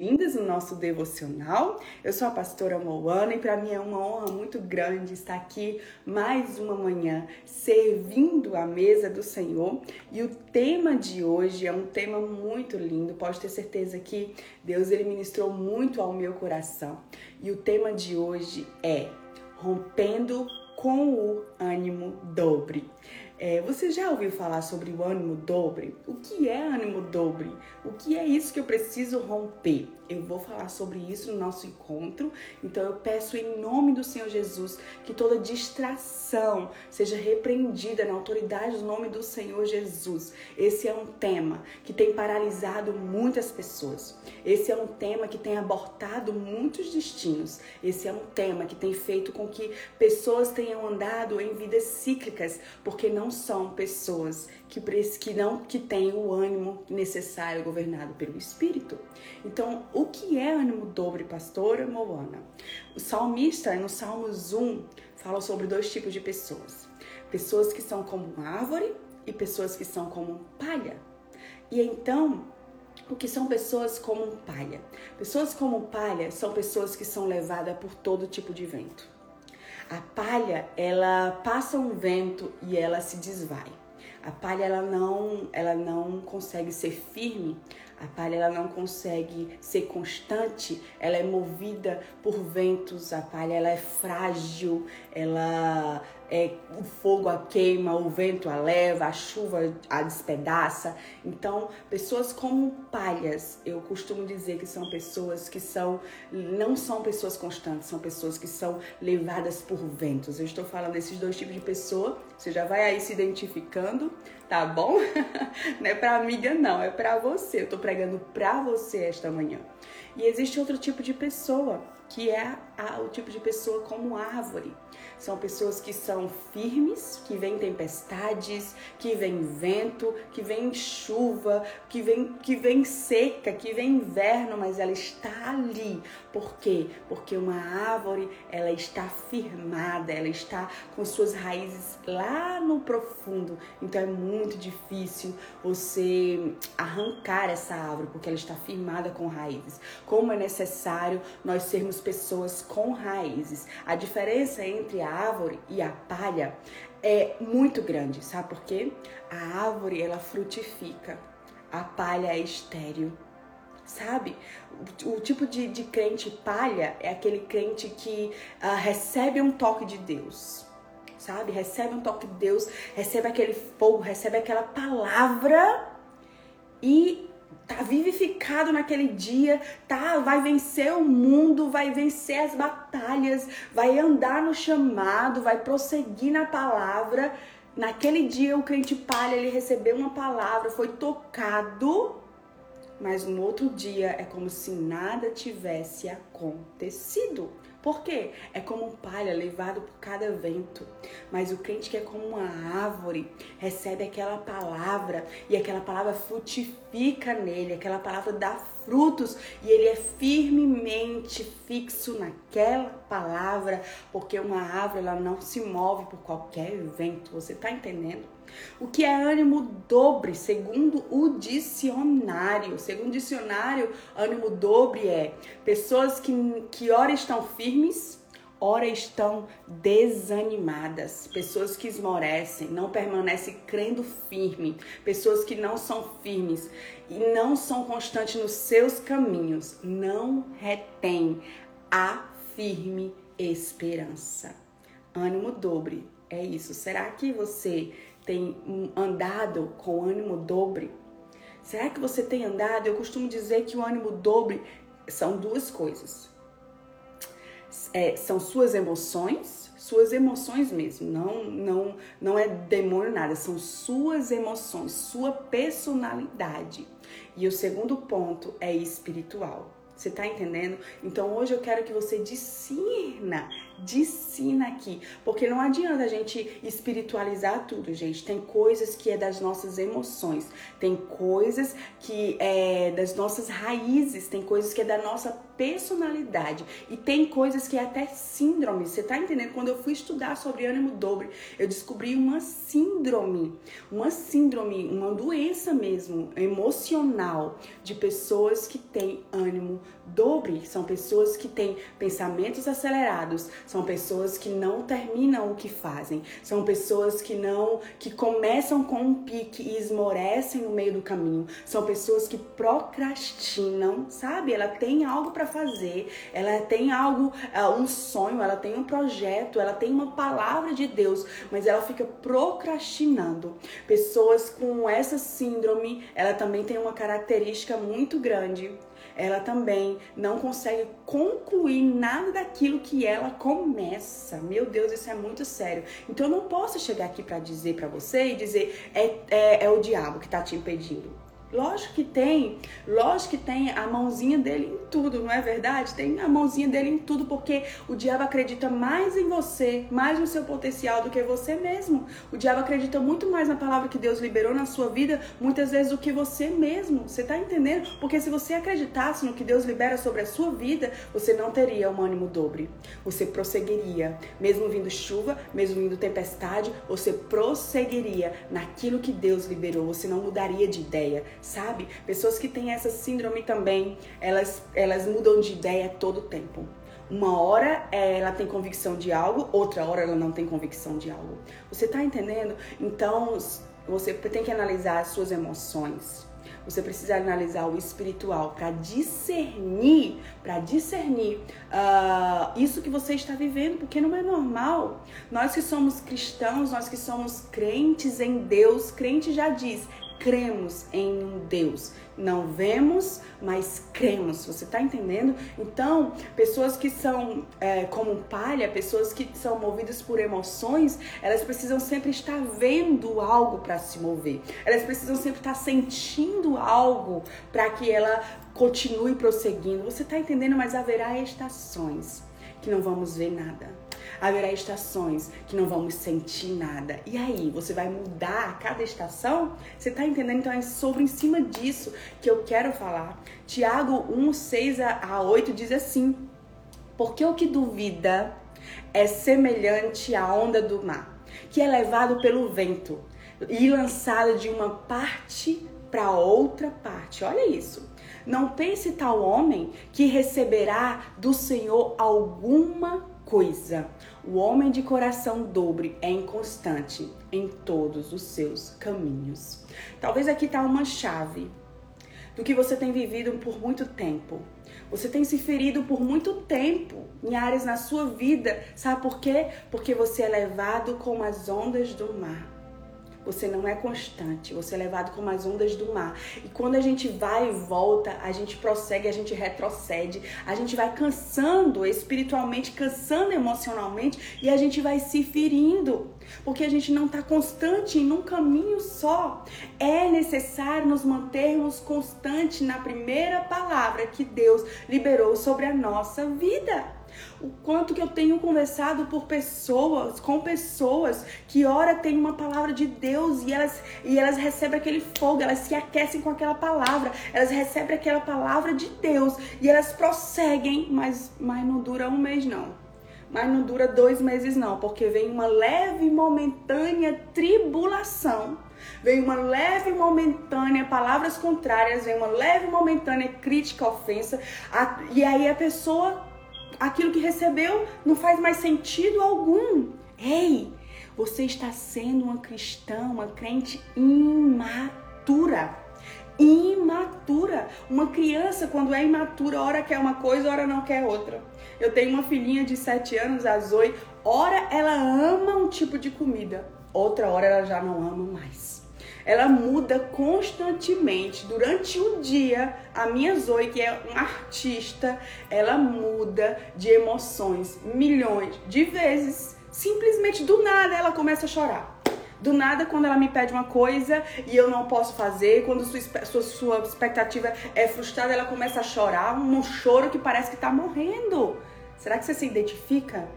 Bem-vindas no nosso devocional. Eu sou a pastora Moana e para mim é uma honra muito grande estar aqui mais uma manhã servindo a mesa do Senhor. E o tema de hoje é um tema muito lindo. Pode ter certeza que Deus ele ministrou muito ao meu coração. E o tema de hoje é rompendo com o ânimo dobre. É, você já ouviu falar sobre o ânimo dobre? O que é ânimo dobre? O que é isso que eu preciso romper? Eu vou falar sobre isso no nosso encontro. Então eu peço em nome do Senhor Jesus que toda distração seja repreendida na autoridade do nome do Senhor Jesus. Esse é um tema que tem paralisado muitas pessoas. Esse é um tema que tem abortado muitos destinos. Esse é um tema que tem feito com que pessoas tenham andado em vidas cíclicas, porque não são pessoas que, que não que têm o ânimo necessário governado pelo Espírito. Então, o que é ânimo dobre, pastora Moana? O salmista, no Salmos 1, fala sobre dois tipos de pessoas: pessoas que são como árvore e pessoas que são como palha. E então, o que são pessoas como palha? Pessoas como palha são pessoas que são levadas por todo tipo de vento. A palha, ela passa um vento e ela se desvai. A palha ela não, ela não consegue ser firme, a palha ela não consegue ser constante, ela é movida por ventos, a palha ela é frágil, ela é, o fogo a queima, o vento a leva, a chuva a despedaça. Então, pessoas como palhas, eu costumo dizer que são pessoas que são não são pessoas constantes, são pessoas que são levadas por ventos. Eu estou falando desses dois tipos de pessoa. Você já vai aí se identificando, tá bom? não é para amiga não, é para você. Eu estou pregando para você esta manhã. E existe outro tipo de pessoa que é a, o tipo de pessoa como árvore. São pessoas que são firmes, que vem tempestades, que vem vento, que vem chuva, que vem, que vem seca, que vem inverno, mas ela está ali. Por quê? Porque uma árvore, ela está firmada, ela está com suas raízes lá no profundo. Então é muito difícil você arrancar essa árvore, porque ela está firmada com raízes. Como é necessário nós sermos pessoas com raízes. A diferença entre a árvore e a palha é muito grande, sabe por quê? A árvore ela frutifica, a palha é estéril. Sabe? O, o tipo de, de, crente palha é aquele crente que uh, recebe um toque de Deus, sabe? Recebe um toque de Deus, recebe aquele fogo, recebe aquela palavra e tá vivificado naquele dia, tá, vai vencer o mundo, vai vencer as batalhas, vai andar no chamado, vai prosseguir na palavra. Naquele dia o crente palha, ele recebeu uma palavra, foi tocado, mas no outro dia é como se nada tivesse acontecido. Por quê? É como um palha levado por cada vento. Mas o crente que é como uma árvore recebe aquela palavra e aquela palavra frutifica nele, aquela palavra dá frutos e ele é firmemente fixo naquela palavra, porque uma árvore ela não se move por qualquer vento. Você está entendendo? O que é ânimo dobre, segundo o dicionário? Segundo o dicionário, ânimo dobre é pessoas que, que ora estão firmes, ora estão desanimadas, pessoas que esmorecem, não permanecem crendo firme, pessoas que não são firmes e não são constantes nos seus caminhos, não retém a firme esperança. Ânimo dobre, é isso. Será que você tem andado com ânimo dobre? Será que você tem andado? Eu costumo dizer que o ânimo dobre são duas coisas. É, são suas emoções, suas emoções mesmo, não, não, não é demônio nada, são suas emoções, sua personalidade. E o segundo ponto é espiritual. Você tá entendendo? Então hoje eu quero que você discirna de ensina aqui, porque não adianta a gente espiritualizar tudo, gente. Tem coisas que é das nossas emoções, tem coisas que é das nossas raízes, tem coisas que é da nossa personalidade e tem coisas que é até síndrome. Você tá entendendo? Quando eu fui estudar sobre ânimo dobre, eu descobri uma síndrome, uma síndrome, uma doença mesmo emocional de pessoas que têm ânimo dobre, são pessoas que têm pensamentos acelerados, são pessoas que não terminam o que fazem, são pessoas que não que começam com um pique e esmorecem no meio do caminho, são pessoas que procrastinam, sabe? Ela tem algo para fazer, ela tem algo, ah, um sonho, ela tem um projeto, ela tem uma palavra de Deus, mas ela fica procrastinando. Pessoas com essa síndrome, ela também tem uma característica muito grande ela também não consegue concluir nada daquilo que ela começa. Meu Deus, isso é muito sério. Então eu não posso chegar aqui para dizer para você e dizer é, é, é o diabo que está te impedindo. Lógico que tem, lógico que tem a mãozinha dele em tudo, não é verdade? Tem a mãozinha dele em tudo, porque o diabo acredita mais em você, mais no seu potencial do que você mesmo. O diabo acredita muito mais na palavra que Deus liberou na sua vida, muitas vezes do que você mesmo. Você tá entendendo? Porque se você acreditasse no que Deus libera sobre a sua vida, você não teria um ânimo dobre. Você prosseguiria, mesmo vindo chuva, mesmo vindo tempestade, você prosseguiria naquilo que Deus liberou. Você não mudaria de ideia sabe? Pessoas que têm essa síndrome também, elas, elas mudam de ideia todo tempo. Uma hora é, ela tem convicção de algo, outra hora ela não tem convicção de algo. Você tá entendendo? Então, você tem que analisar as suas emoções. Você precisa analisar o espiritual para discernir, para discernir uh, isso que você está vivendo, porque não é normal. Nós que somos cristãos, nós que somos crentes em Deus, crente já diz, cremos em um Deus. Não vemos, mas cremos. Você está entendendo? Então, pessoas que são é, como palha, pessoas que são movidas por emoções, elas precisam sempre estar vendo algo para se mover. Elas precisam sempre estar sentindo algo para que ela continue prosseguindo. Você está entendendo? Mas haverá estações que não vamos ver nada haverá estações que não vamos sentir nada. E aí, você vai mudar a cada estação? Você tá entendendo? Então é sobre em cima disso que eu quero falar. Tiago 1, 6 a 8 diz assim: Porque o que duvida é semelhante à onda do mar, que é levado pelo vento e lançado de uma parte para outra parte. Olha isso. Não pense tal homem que receberá do Senhor alguma coisa. O homem de coração dobre é inconstante em todos os seus caminhos. Talvez aqui está uma chave do que você tem vivido por muito tempo. Você tem se ferido por muito tempo em áreas na sua vida. Sabe por quê? Porque você é levado como as ondas do mar você não é constante, você é levado como as ondas do mar. E quando a gente vai e volta, a gente prossegue, a gente retrocede, a gente vai cansando espiritualmente, cansando emocionalmente e a gente vai se ferindo, porque a gente não está constante em um caminho só. É necessário nos mantermos constantes na primeira palavra que Deus liberou sobre a nossa vida o quanto que eu tenho conversado por pessoas, com pessoas que ora tem uma palavra de Deus e elas e elas recebem aquele fogo, elas se aquecem com aquela palavra, elas recebem aquela palavra de Deus e elas prosseguem, mas mas não dura um mês não. Mas não dura dois meses não, porque vem uma leve momentânea tribulação vem uma leve momentânea palavras contrárias, vem uma leve momentânea crítica, ofensa, e aí a pessoa aquilo que recebeu não faz mais sentido algum. Ei, você está sendo uma cristã, uma crente imatura. Imatura. Uma criança, quando é imatura, ora quer uma coisa, ora não quer outra. Eu tenho uma filhinha de 7 anos, a Zoe. Ora ela ama um tipo de comida, outra hora ela já não ama mais ela muda constantemente. Durante o dia, a minha Zoe, que é uma artista, ela muda de emoções milhões de vezes. Simplesmente do nada ela começa a chorar. Do nada, quando ela me pede uma coisa e eu não posso fazer, quando sua, sua, sua expectativa é frustrada, ela começa a chorar, um choro que parece que tá morrendo. Será que você se identifica?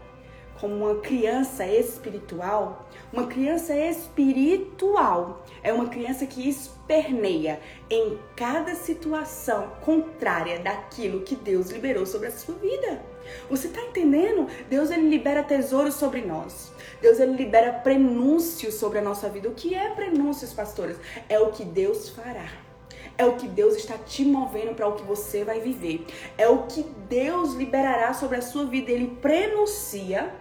Como uma criança espiritual, uma criança espiritual é uma criança que esperneia em cada situação contrária daquilo que Deus liberou sobre a sua vida. Você está entendendo? Deus ele libera tesouros sobre nós. Deus ele libera prenúncios sobre a nossa vida. O que é prenúncios, pastores? É o que Deus fará. É o que Deus está te movendo para o que você vai viver. É o que Deus liberará sobre a sua vida. Ele prenuncia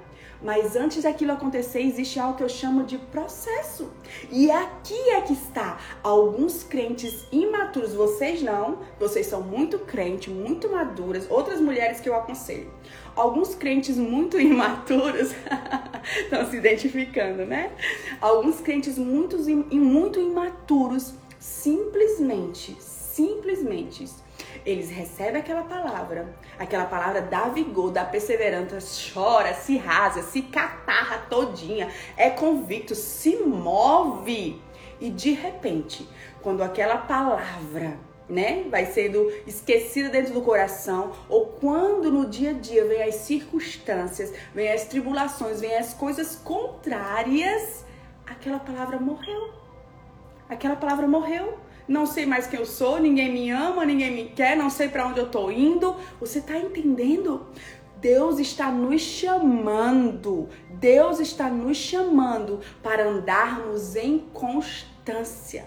mas antes daquilo acontecer, existe algo que eu chamo de processo. E aqui é que está. Alguns crentes imaturos, vocês não, vocês são muito crentes, muito maduras, outras mulheres que eu aconselho. Alguns crentes muito imaturos estão se identificando, né? Alguns crentes muito, muito imaturos simplesmente, simplesmente eles recebem aquela palavra, aquela palavra dá vigor, dá perseverança, chora, se rasa, se catarra todinha, é convicto, se move. E de repente, quando aquela palavra né, vai sendo esquecida dentro do coração, ou quando no dia a dia vem as circunstâncias, vem as tribulações, vem as coisas contrárias, aquela palavra morreu. Aquela palavra morreu não sei mais quem eu sou, ninguém me ama, ninguém me quer, não sei para onde eu tô indo. Você tá entendendo? Deus está nos chamando, Deus está nos chamando para andarmos em constância.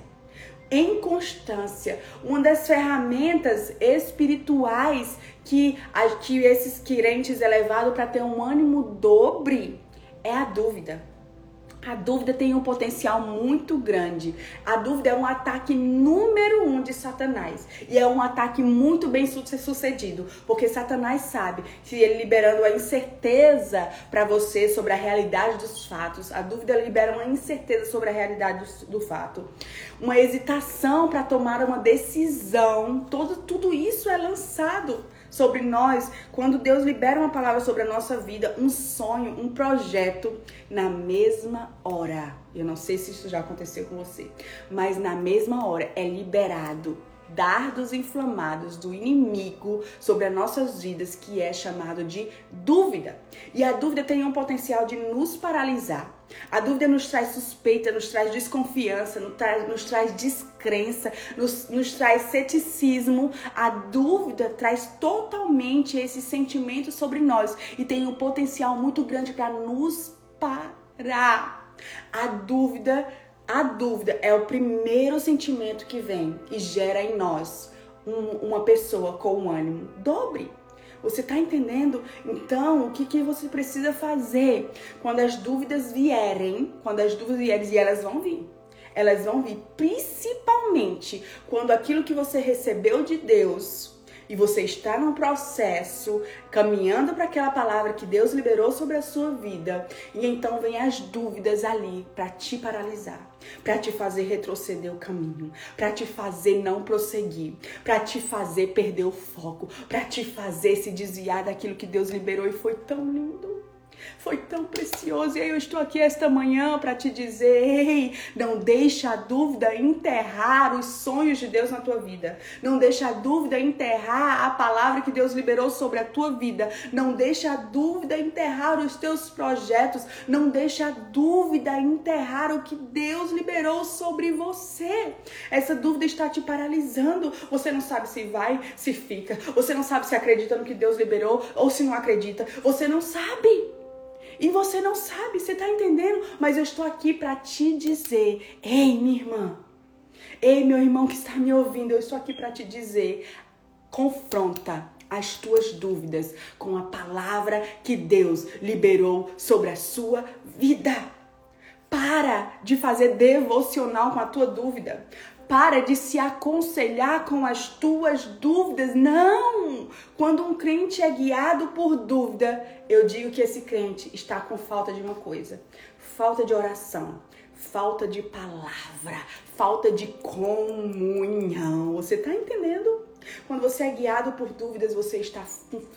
Em constância, uma das ferramentas espirituais que, que esses crentes é levado para ter um ânimo dobre é a dúvida. A dúvida tem um potencial muito grande. A dúvida é um ataque número um de Satanás. E é um ataque muito bem sucedido. Porque Satanás sabe que ele liberando a incerteza para você sobre a realidade dos fatos. A dúvida libera uma incerteza sobre a realidade do, do fato. Uma hesitação para tomar uma decisão. Todo, tudo isso é lançado sobre nós, quando Deus libera uma palavra sobre a nossa vida, um sonho, um projeto, na mesma hora. Eu não sei se isso já aconteceu com você, mas na mesma hora é liberado dardos inflamados do inimigo sobre as nossas vidas, que é chamado de dúvida. E a dúvida tem um potencial de nos paralisar. A dúvida nos traz suspeita, nos traz desconfiança, nos traz, nos traz descrença, nos, nos traz ceticismo. A dúvida traz totalmente esse sentimento sobre nós e tem um potencial muito grande para nos parar. A dúvida a dúvida é o primeiro sentimento que vem e gera em nós um, uma pessoa com um ânimo dobre. Você está entendendo? Então, o que, que você precisa fazer quando as dúvidas vierem? Quando as dúvidas vierem, e elas vão vir. Elas vão vir principalmente quando aquilo que você recebeu de Deus e você está num processo caminhando para aquela palavra que Deus liberou sobre a sua vida, e então vem as dúvidas ali para te paralisar, para te fazer retroceder o caminho, para te fazer não prosseguir, para te fazer perder o foco, para te fazer se desviar daquilo que Deus liberou e foi tão lindo. Foi tão precioso. E aí eu estou aqui esta manhã para te dizer: ei, não deixa a dúvida enterrar os sonhos de Deus na tua vida. Não deixa a dúvida enterrar a palavra que Deus liberou sobre a tua vida. Não deixa a dúvida enterrar os teus projetos. Não deixa a dúvida enterrar o que Deus liberou sobre você. Essa dúvida está te paralisando. Você não sabe se vai, se fica. Você não sabe se acredita no que Deus liberou ou se não acredita. Você não sabe. E você não sabe, você está entendendo? Mas eu estou aqui para te dizer: ei, minha irmã, ei, meu irmão que está me ouvindo, eu estou aqui para te dizer: confronta as tuas dúvidas com a palavra que Deus liberou sobre a sua vida. Para de fazer devocional com a tua dúvida. Para de se aconselhar com as tuas dúvidas. Não! Quando um crente é guiado por dúvida, eu digo que esse crente está com falta de uma coisa: falta de oração, falta de palavra, falta de comunhão. Você está entendendo? Quando você é guiado por dúvidas, você está,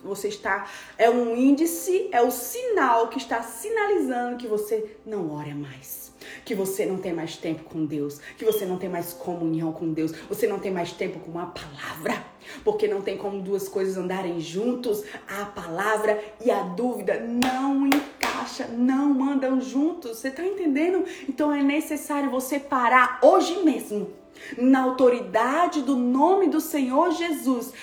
você está, é um índice, é o sinal que está sinalizando que você não ora mais que você não tem mais tempo com Deus, que você não tem mais comunhão com Deus, você não tem mais tempo com a palavra, porque não tem como duas coisas andarem juntos, a palavra e a dúvida não encaixam baixa não andam juntos. Você está entendendo? Então é necessário você parar hoje mesmo, na autoridade do nome do Senhor Jesus,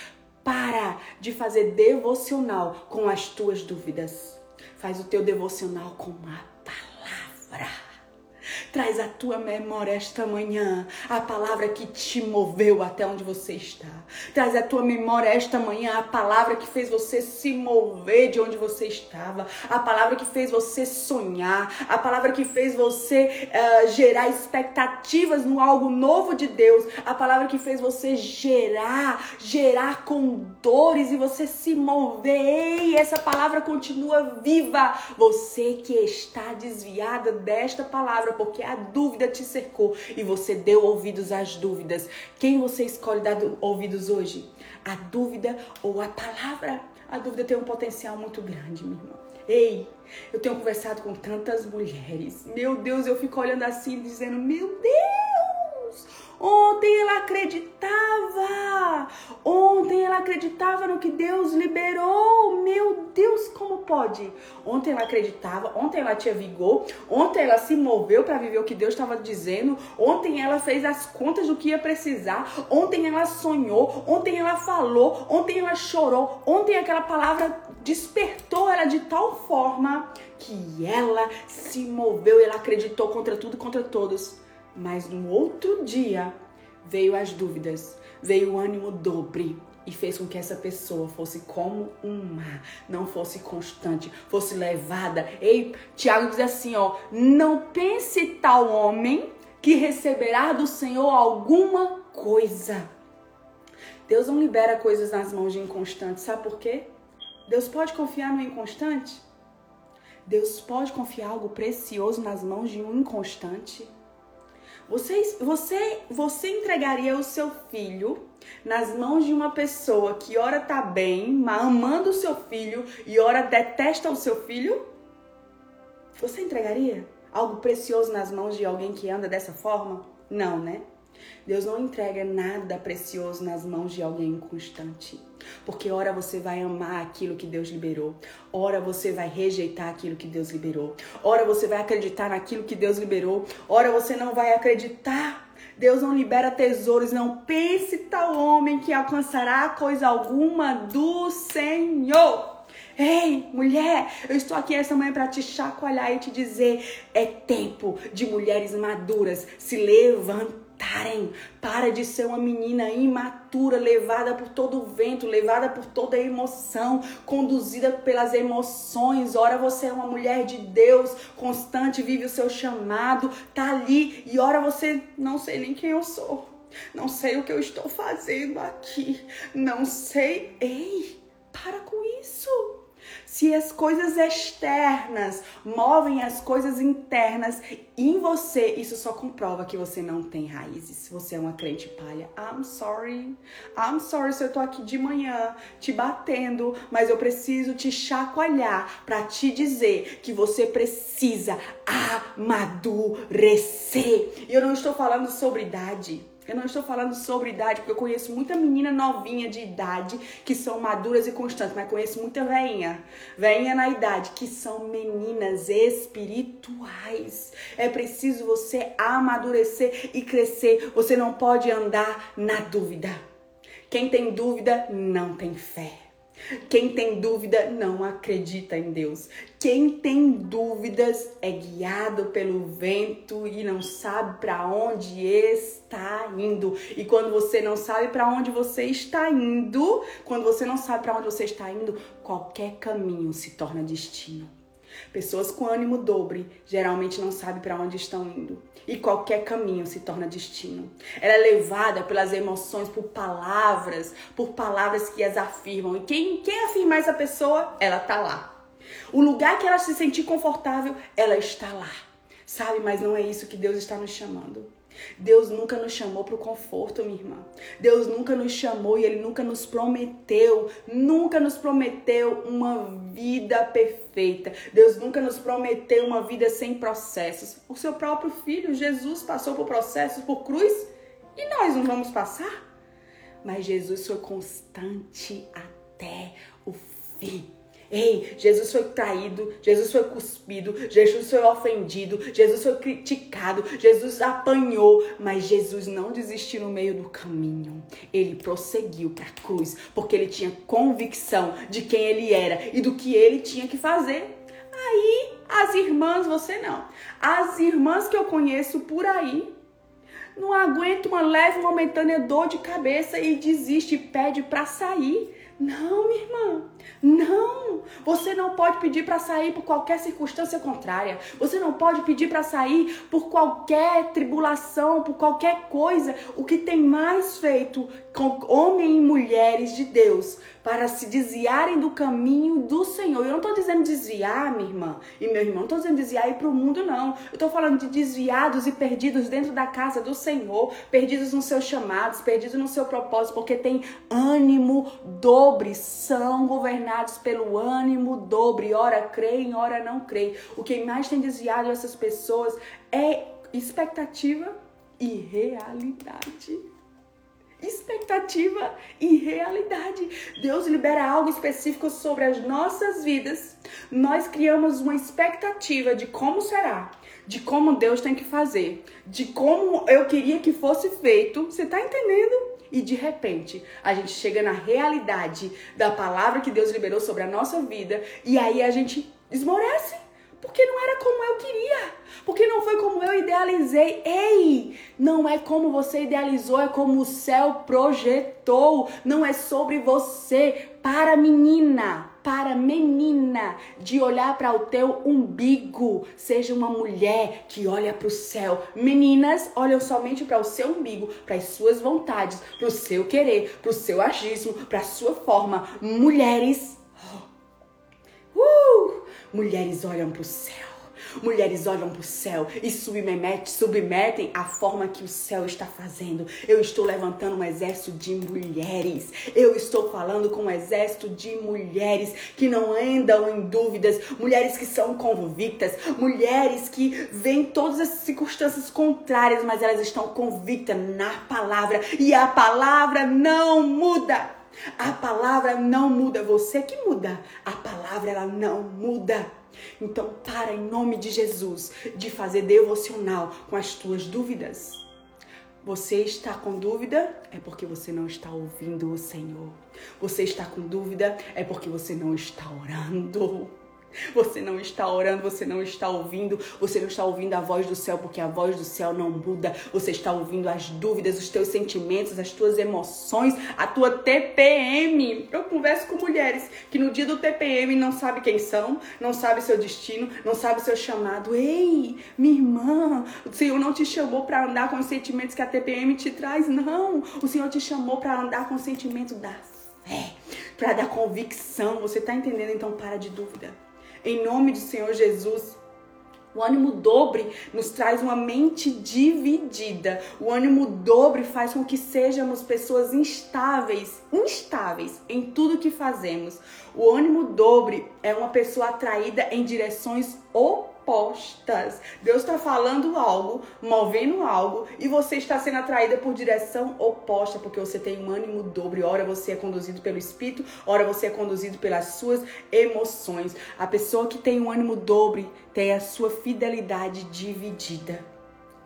para de fazer devocional com as tuas dúvidas. Faz o teu devocional com a palavra. Traz a tua memória esta manhã a palavra que te moveu até onde você está. Traz a tua memória esta manhã a palavra que fez você se mover de onde você estava. A palavra que fez você sonhar. A palavra que fez você uh, gerar expectativas no algo novo de Deus. A palavra que fez você gerar, gerar com dores e você se mover. Ei, essa palavra continua viva. Você que está desviada desta palavra, porque a dúvida te cercou e você deu ouvidos às dúvidas. Quem você escolhe dar ouvidos hoje? A dúvida ou a palavra? A dúvida tem um potencial muito grande, minha irmã. Ei, eu tenho conversado com tantas mulheres. Meu Deus, eu fico olhando assim dizendo: Meu Deus! Ontem ela acreditava. Ontem ela acreditava no que Deus liberou. Meu Deus, como pode? Ontem ela acreditava, ontem ela tinha vigor, ontem ela se moveu para viver o que Deus estava dizendo, ontem ela fez as contas do que ia precisar, ontem ela sonhou, ontem ela falou, ontem ela chorou, ontem aquela palavra despertou ela de tal forma que ela se moveu, ela acreditou contra tudo e contra todos. Mas no outro dia veio as dúvidas, veio o ânimo dobre e fez com que essa pessoa fosse como um mar, não fosse constante, fosse levada. Ei, Tiago diz assim, ó, não pense tal homem que receberá do Senhor alguma coisa. Deus não libera coisas nas mãos de inconstante, sabe por quê? Deus pode confiar no inconstante? Deus pode confiar algo precioso nas mãos de um inconstante? Você, você, você entregaria o seu filho nas mãos de uma pessoa que ora tá bem, amando o seu filho e ora detesta o seu filho? Você entregaria algo precioso nas mãos de alguém que anda dessa forma? Não, né? Deus não entrega nada precioso nas mãos de alguém inconstante. Porque ora você vai amar aquilo que Deus liberou, ora você vai rejeitar aquilo que Deus liberou, ora você vai acreditar naquilo que Deus liberou, ora você não vai acreditar. Deus não libera tesouros, não pense tal homem que alcançará coisa alguma do Senhor. Ei, mulher, eu estou aqui essa manhã para te chacoalhar e te dizer: é tempo de mulheres maduras se levantar Karen, para de ser uma menina imatura, levada por todo o vento, levada por toda a emoção, conduzida pelas emoções. Ora você é uma mulher de Deus, constante, vive o seu chamado, tá ali e ora você não sei nem quem eu sou. Não sei o que eu estou fazendo aqui. Não sei. Ei, para com isso. Se as coisas externas movem as coisas internas em você, isso só comprova que você não tem raízes. Você é uma crente palha. I'm sorry. I'm sorry se eu tô aqui de manhã te batendo, mas eu preciso te chacoalhar para te dizer que você precisa amadurecer. E eu não estou falando sobre idade. Eu não estou falando sobre idade, porque eu conheço muita menina novinha de idade que são maduras e constantes, mas conheço muita veinha, veinha na idade, que são meninas espirituais. É preciso você amadurecer e crescer. Você não pode andar na dúvida. Quem tem dúvida não tem fé. Quem tem dúvida não acredita em Deus. Quem tem dúvidas é guiado pelo vento e não sabe para onde está indo. E quando você não sabe para onde você está indo, quando você não sabe para onde você está indo, qualquer caminho se torna destino. Pessoas com ânimo dobre geralmente não sabem para onde estão indo. E qualquer caminho se torna destino. Ela é levada pelas emoções, por palavras, por palavras que as afirmam. E quem, quem afirma essa pessoa, ela tá lá. O lugar que ela se sentir confortável, ela está lá. Sabe, mas não é isso que Deus está nos chamando. Deus nunca nos chamou para o conforto, minha irmã. Deus nunca nos chamou e Ele nunca nos prometeu, nunca nos prometeu uma vida perfeita. Deus nunca nos prometeu uma vida sem processos. O seu próprio filho, Jesus, passou por processos, por cruz, e nós não vamos passar? Mas Jesus foi constante até o fim. Ei, Jesus foi traído, Jesus foi cuspido, Jesus foi ofendido, Jesus foi criticado, Jesus apanhou, mas Jesus não desistiu no meio do caminho. Ele prosseguiu para a cruz, porque ele tinha convicção de quem ele era e do que ele tinha que fazer. Aí, as irmãs, você não. As irmãs que eu conheço por aí não aguentam uma leve momentânea dor de cabeça e desiste pede para sair. Não, minha irmã. Não. Você não pode pedir para sair por qualquer circunstância contrária. Você não pode pedir para sair por qualquer tribulação, por qualquer coisa. O que tem mais feito com homens e mulheres de Deus para se desviarem do caminho do Senhor. Eu não estou dizendo desviar, minha irmã e meu irmão, não estou dizendo desviar ir para o mundo, não. Eu estou falando de desviados e perdidos dentro da casa do Senhor, perdidos nos seus chamados, perdidos no seu propósito, porque tem ânimo são governados pelo ânimo dobre. Ora creem, ora não creem. O que mais tem desviado essas pessoas é expectativa e realidade expectativa e realidade. Deus libera algo específico sobre as nossas vidas. Nós criamos uma expectativa de como será, de como Deus tem que fazer, de como eu queria que fosse feito. Você está entendendo? E de repente, a gente chega na realidade da palavra que Deus liberou sobre a nossa vida e aí a gente esmorece. Porque não era como eu queria. Porque não foi como eu idealizei. Ei, não é como você idealizou, é como o céu projetou. Não é sobre você. Para menina, para menina, de olhar para o teu umbigo. Seja uma mulher que olha para o céu. Meninas olham somente para o seu umbigo, para as suas vontades, para o seu querer, para o seu agismo, para a sua forma. Mulheres. Uh! Mulheres olham para o céu. Mulheres olham para o céu e submetem, submetem a forma que o céu está fazendo. Eu estou levantando um exército de mulheres. Eu estou falando com um exército de mulheres que não andam em dúvidas, mulheres que são convictas, mulheres que veem todas as circunstâncias contrárias, mas elas estão convictas na palavra e a palavra não muda. A palavra não muda, você que muda. A palavra ela não muda. Então, para em nome de Jesus de fazer devocional com as tuas dúvidas. Você está com dúvida? É porque você não está ouvindo o Senhor. Você está com dúvida? É porque você não está orando. Você não está orando, você não está ouvindo, você não está ouvindo a voz do céu, porque a voz do céu não muda. Você está ouvindo as dúvidas, os teus sentimentos, as tuas emoções, a tua TPM. Eu converso com mulheres que no dia do TPM não sabe quem são, não sabe seu destino, não sabe seu chamado. Ei, minha irmã, o Senhor não te chamou para andar com os sentimentos que a TPM te traz, não. O Senhor te chamou para andar com o sentimento da fé, para dar convicção. Você está entendendo? Então para de dúvida em nome do Senhor Jesus. O ânimo dobre nos traz uma mente dividida. O ânimo dobre faz com que sejamos pessoas instáveis, instáveis em tudo que fazemos. O ânimo dobre é uma pessoa atraída em direções opostas opostas. Deus está falando algo, movendo algo, e você está sendo atraída por direção oposta, porque você tem um ânimo dobre. Ora você é conduzido pelo Espírito, ora você é conduzido pelas suas emoções. A pessoa que tem um ânimo dobre tem a sua fidelidade dividida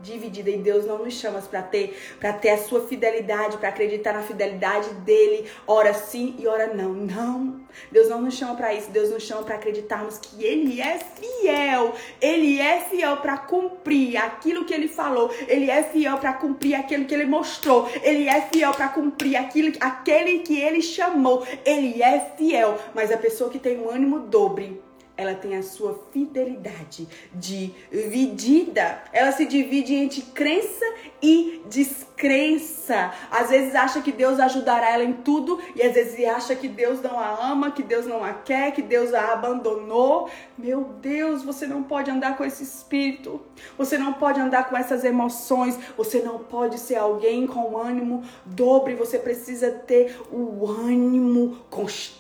dividida e Deus não nos chama para ter para ter a sua fidelidade, para acreditar na fidelidade dele, ora sim e ora não. Não. Deus não nos chama para isso. Deus nos chama para acreditarmos que ele é fiel. Ele é fiel para cumprir aquilo que ele falou. Ele é fiel para cumprir aquilo que ele mostrou. Ele é fiel para cumprir aquilo aquele que ele chamou. Ele é fiel, mas a pessoa que tem um ânimo dobre ela tem a sua fidelidade dividida. Ela se divide entre crença e descrença. Às vezes acha que Deus ajudará ela em tudo e às vezes acha que Deus não a ama, que Deus não a quer, que Deus a abandonou. Meu Deus, você não pode andar com esse espírito. Você não pode andar com essas emoções. Você não pode ser alguém com ânimo dobre. Você precisa ter o ânimo constante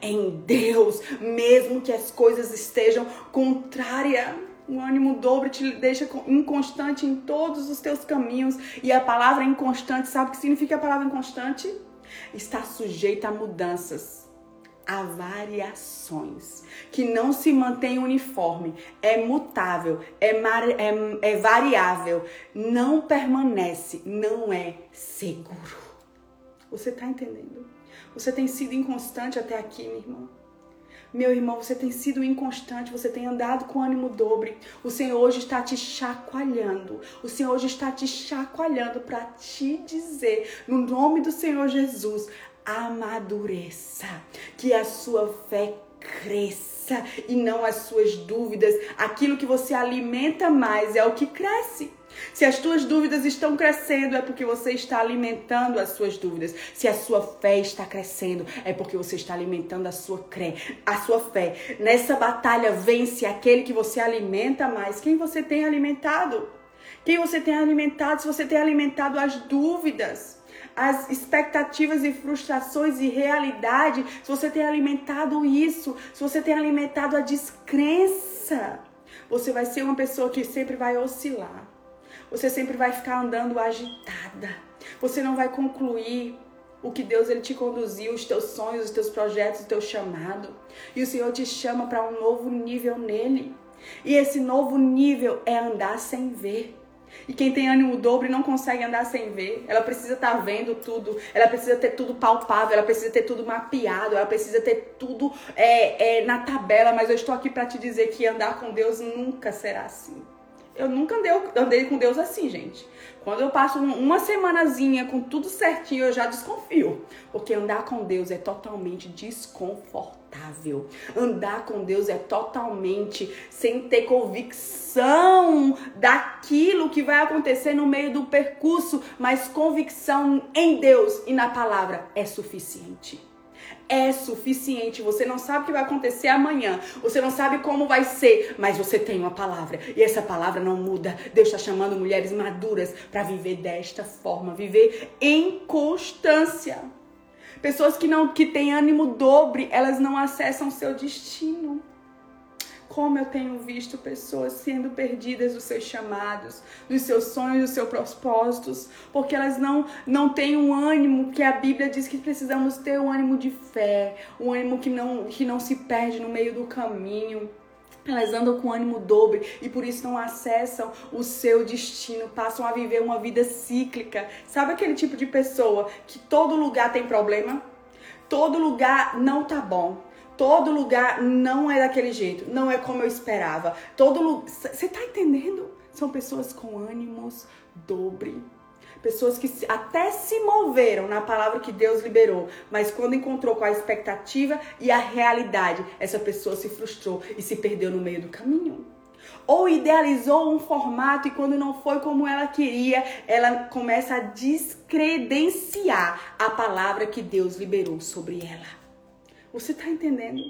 em Deus, mesmo que as coisas estejam contrárias. O ânimo dobro te deixa inconstante em todos os teus caminhos. E a palavra inconstante, sabe o que significa a palavra inconstante? Está sujeita a mudanças. há variações, que não se mantém uniforme, é mutável, é, mar, é, é variável, não permanece, não é seguro. Você está entendendo? Você tem sido inconstante até aqui, minha irmã? Meu irmão, você tem sido inconstante, você tem andado com ânimo dobre. O Senhor hoje está te chacoalhando. O Senhor hoje está te chacoalhando para te dizer, no nome do Senhor Jesus, amadureça, que a sua fé cresça e não as suas dúvidas. Aquilo que você alimenta mais é o que cresce. Se as tuas dúvidas estão crescendo, é porque você está alimentando as suas dúvidas. Se a sua fé está crescendo, é porque você está alimentando a sua, cre... a sua fé. Nessa batalha vence aquele que você alimenta mais. Quem você tem alimentado? Quem você tem alimentado? Se você tem alimentado as dúvidas as expectativas e frustrações e realidade, se você tem alimentado isso, se você tem alimentado a descrença, você vai ser uma pessoa que sempre vai oscilar. Você sempre vai ficar andando agitada. Você não vai concluir o que Deus ele te conduziu, os teus sonhos, os teus projetos, o teu chamado. E o Senhor te chama para um novo nível nele. E esse novo nível é andar sem ver. E quem tem ânimo dobro não consegue andar sem ver. Ela precisa estar tá vendo tudo. Ela precisa ter tudo palpável. Ela precisa ter tudo mapeado. Ela precisa ter tudo é, é, na tabela. Mas eu estou aqui para te dizer que andar com Deus nunca será assim. Eu nunca andei, andei com Deus assim, gente. Quando eu passo uma semanazinha com tudo certinho, eu já desconfio. Porque andar com Deus é totalmente desconfortável. Andar com Deus é totalmente sem ter convicção daquilo que vai acontecer no meio do percurso, mas convicção em Deus e na palavra é suficiente é suficiente. Você não sabe o que vai acontecer amanhã. Você não sabe como vai ser, mas você tem uma palavra. E essa palavra não muda. Deus está chamando mulheres maduras para viver desta forma, viver em constância. Pessoas que não que têm ânimo dobre, elas não acessam seu destino como eu tenho visto pessoas sendo perdidas dos seus chamados, dos seus sonhos, dos seus propósitos, porque elas não, não têm um ânimo que a Bíblia diz que precisamos ter um ânimo de fé, um ânimo que não, que não se perde no meio do caminho. Elas andam com ânimo dobre e por isso não acessam o seu destino, passam a viver uma vida cíclica. Sabe aquele tipo de pessoa que todo lugar tem problema? Todo lugar não tá bom Todo lugar não é daquele jeito, não é como eu esperava. Todo você tá entendendo? São pessoas com ânimos dobre. Pessoas que até se moveram na palavra que Deus liberou, mas quando encontrou com a expectativa e a realidade, essa pessoa se frustrou e se perdeu no meio do caminho. Ou idealizou um formato e quando não foi como ela queria, ela começa a descredenciar a palavra que Deus liberou sobre ela. Você está entendendo?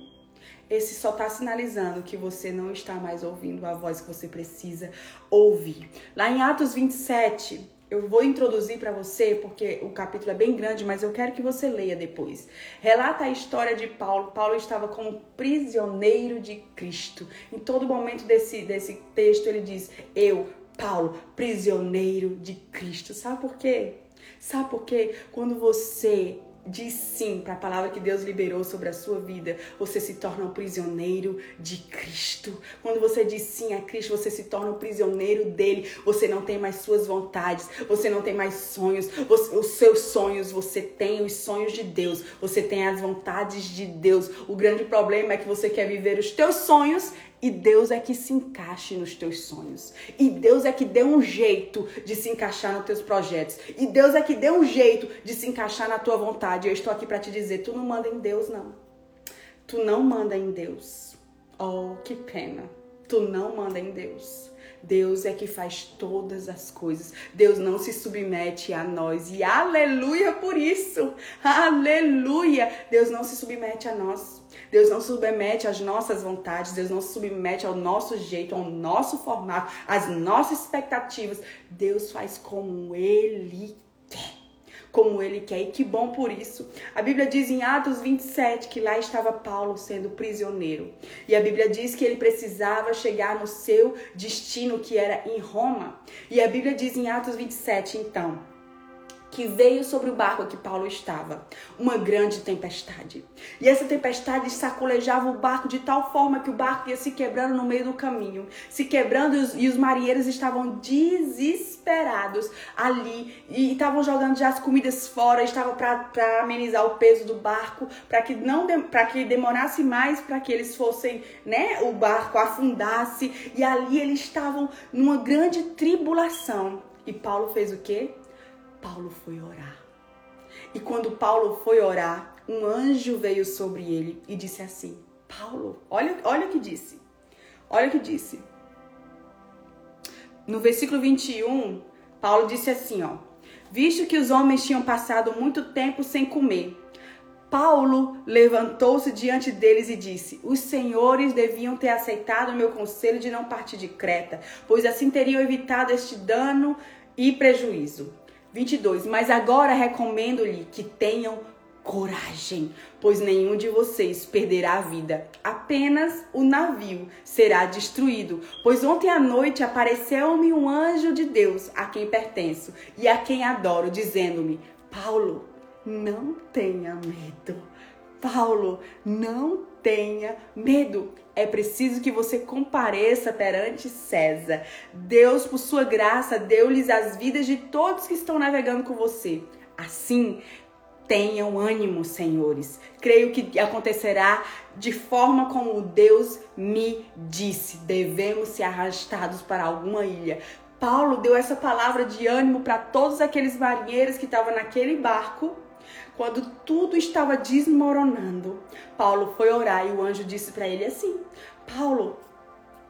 Esse só está sinalizando que você não está mais ouvindo a voz que você precisa ouvir. Lá em Atos 27, eu vou introduzir para você, porque o capítulo é bem grande, mas eu quero que você leia depois. Relata a história de Paulo. Paulo estava como prisioneiro de Cristo. Em todo momento desse, desse texto, ele diz: Eu, Paulo, prisioneiro de Cristo. Sabe por quê? Sabe por quê? Quando você diz sim para a palavra que Deus liberou sobre a sua vida, você se torna um prisioneiro de Cristo. Quando você diz sim a Cristo, você se torna um prisioneiro dele. Você não tem mais suas vontades, você não tem mais sonhos. Você, os seus sonhos, você tem os sonhos de Deus, você tem as vontades de Deus. O grande problema é que você quer viver os teus sonhos e Deus é que se encaixe nos teus sonhos. E Deus é que dê um jeito de se encaixar nos teus projetos. E Deus é que dê um jeito de se encaixar na tua vontade. Eu estou aqui para te dizer, tu não manda em Deus não. Tu não manda em Deus. Oh, que pena. Tu não manda em Deus. Deus é que faz todas as coisas. Deus não se submete a nós. E aleluia por isso. Aleluia. Deus não se submete a nós. Deus não submete às nossas vontades, Deus não submete ao nosso jeito, ao nosso formato, às nossas expectativas. Deus faz como Ele quer como ele quer. E que bom por isso. A Bíblia diz em Atos 27 que lá estava Paulo sendo prisioneiro. E a Bíblia diz que ele precisava chegar no seu destino, que era em Roma. E a Bíblia diz em Atos 27, então. Que veio sobre o barco que Paulo estava, uma grande tempestade. E essa tempestade sacolejava o barco de tal forma que o barco ia se quebrando no meio do caminho, se quebrando e os, e os marinheiros estavam desesperados ali e estavam jogando já as comidas fora, estava para amenizar o peso do barco, para que não para que demorasse mais para que eles fossem, né, o barco afundasse, e ali eles estavam numa grande tribulação. E Paulo fez o quê? Paulo foi orar. E quando Paulo foi orar, um anjo veio sobre ele e disse assim: Paulo, olha, olha o que disse. Olha o que disse. No versículo 21, Paulo disse assim, ó: Visto que os homens tinham passado muito tempo sem comer, Paulo levantou-se diante deles e disse: Os senhores deviam ter aceitado o meu conselho de não partir de Creta, pois assim teriam evitado este dano e prejuízo. 22. Mas agora recomendo-lhe que tenham coragem, pois nenhum de vocês perderá a vida. Apenas o navio será destruído. Pois ontem à noite apareceu-me um anjo de Deus, a quem pertenço e a quem adoro, dizendo-me: Paulo, não tenha medo. Paulo, não tenha medo. É preciso que você compareça perante César. Deus, por sua graça, deu-lhes as vidas de todos que estão navegando com você. Assim, tenham ânimo, senhores. Creio que acontecerá de forma como Deus me disse. Devemos ser arrastados para alguma ilha. Paulo deu essa palavra de ânimo para todos aqueles marinheiros que estavam naquele barco quando tudo estava desmoronando, Paulo foi orar e o anjo disse para ele assim: Paulo,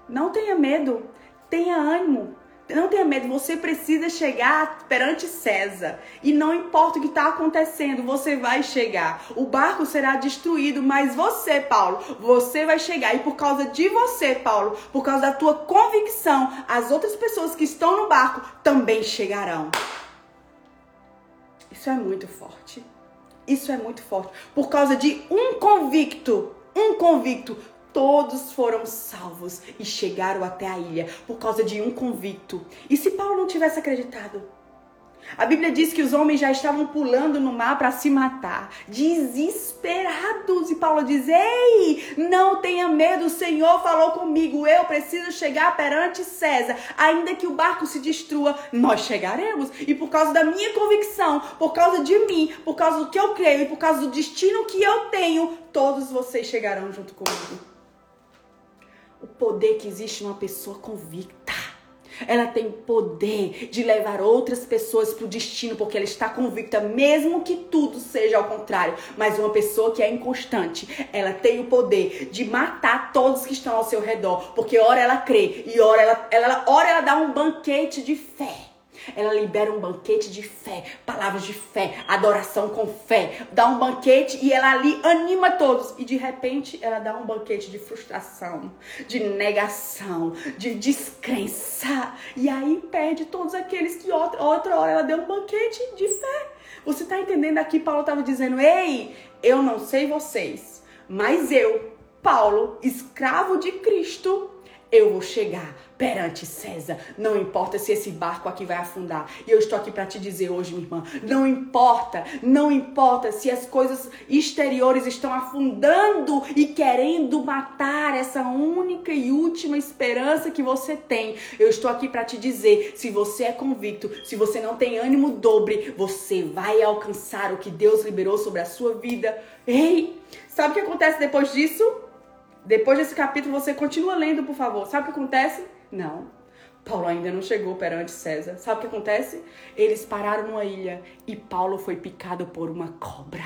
não tenha medo, tenha ânimo. Não tenha medo, você precisa chegar perante César. E não importa o que está acontecendo, você vai chegar. O barco será destruído, mas você, Paulo, você vai chegar. E por causa de você, Paulo, por causa da tua convicção, as outras pessoas que estão no barco também chegarão. Isso é muito forte. Isso é muito forte. Por causa de um convicto, um convicto, todos foram salvos e chegaram até a ilha por causa de um convicto. E se Paulo não tivesse acreditado? A Bíblia diz que os homens já estavam pulando no mar para se matar, desesperados. E Paulo diz: Ei, não tenha medo, o Senhor falou comigo, eu preciso chegar perante César. Ainda que o barco se destrua, nós chegaremos. E por causa da minha convicção, por causa de mim, por causa do que eu creio e por causa do destino que eu tenho, todos vocês chegarão junto comigo. O poder que existe numa pessoa convicta. Ela tem poder de levar outras pessoas para o destino, porque ela está convicta, mesmo que tudo seja ao contrário. Mas uma pessoa que é inconstante, ela tem o poder de matar todos que estão ao seu redor, porque ora ela crê e ora ela, ela, ora ela dá um banquete de fé. Ela libera um banquete de fé, palavras de fé, adoração com fé. Dá um banquete e ela ali anima todos. E de repente ela dá um banquete de frustração, de negação, de descrença. E aí perde todos aqueles que outra, outra hora ela deu um banquete de fé. Você está entendendo aqui? Paulo estava dizendo: Ei, eu não sei vocês, mas eu, Paulo, escravo de Cristo, eu vou chegar perante César. Não importa se esse barco aqui vai afundar. E eu estou aqui para te dizer hoje, minha irmã, não importa, não importa se as coisas exteriores estão afundando e querendo matar essa única e última esperança que você tem. Eu estou aqui para te dizer, se você é convicto, se você não tem ânimo dobre, você vai alcançar o que Deus liberou sobre a sua vida. Ei, sabe o que acontece depois disso? Depois desse capítulo, você continua lendo, por favor. Sabe o que acontece? Não. Paulo ainda não chegou perante César. Sabe o que acontece? Eles pararam numa ilha e Paulo foi picado por uma cobra.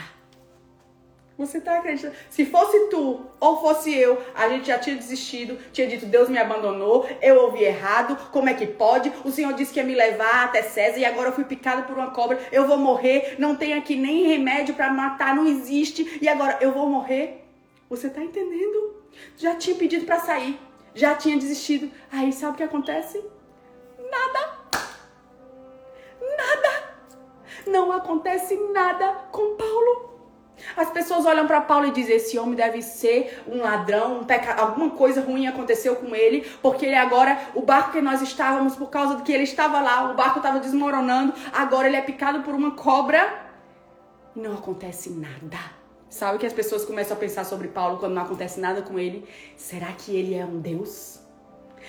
Você tá acreditando? Se fosse tu ou fosse eu, a gente já tinha desistido, tinha dito Deus me abandonou, eu ouvi errado, como é que pode? O Senhor disse que ia me levar até César e agora eu fui picado por uma cobra, eu vou morrer, não tem aqui nem remédio para matar, não existe e agora eu vou morrer. Você tá entendendo? Já tinha pedido para sair, já tinha desistido. Aí sabe o que acontece? Nada. Nada. Não acontece nada com Paulo. As pessoas olham para Paulo e dizem: esse homem deve ser um ladrão, um peca... alguma coisa ruim aconteceu com ele, porque ele agora, o barco que nós estávamos, por causa de que ele estava lá, o barco estava desmoronando, agora ele é picado por uma cobra e não acontece nada. Sabe que as pessoas começam a pensar sobre Paulo quando não acontece nada com ele? Será que ele é um Deus?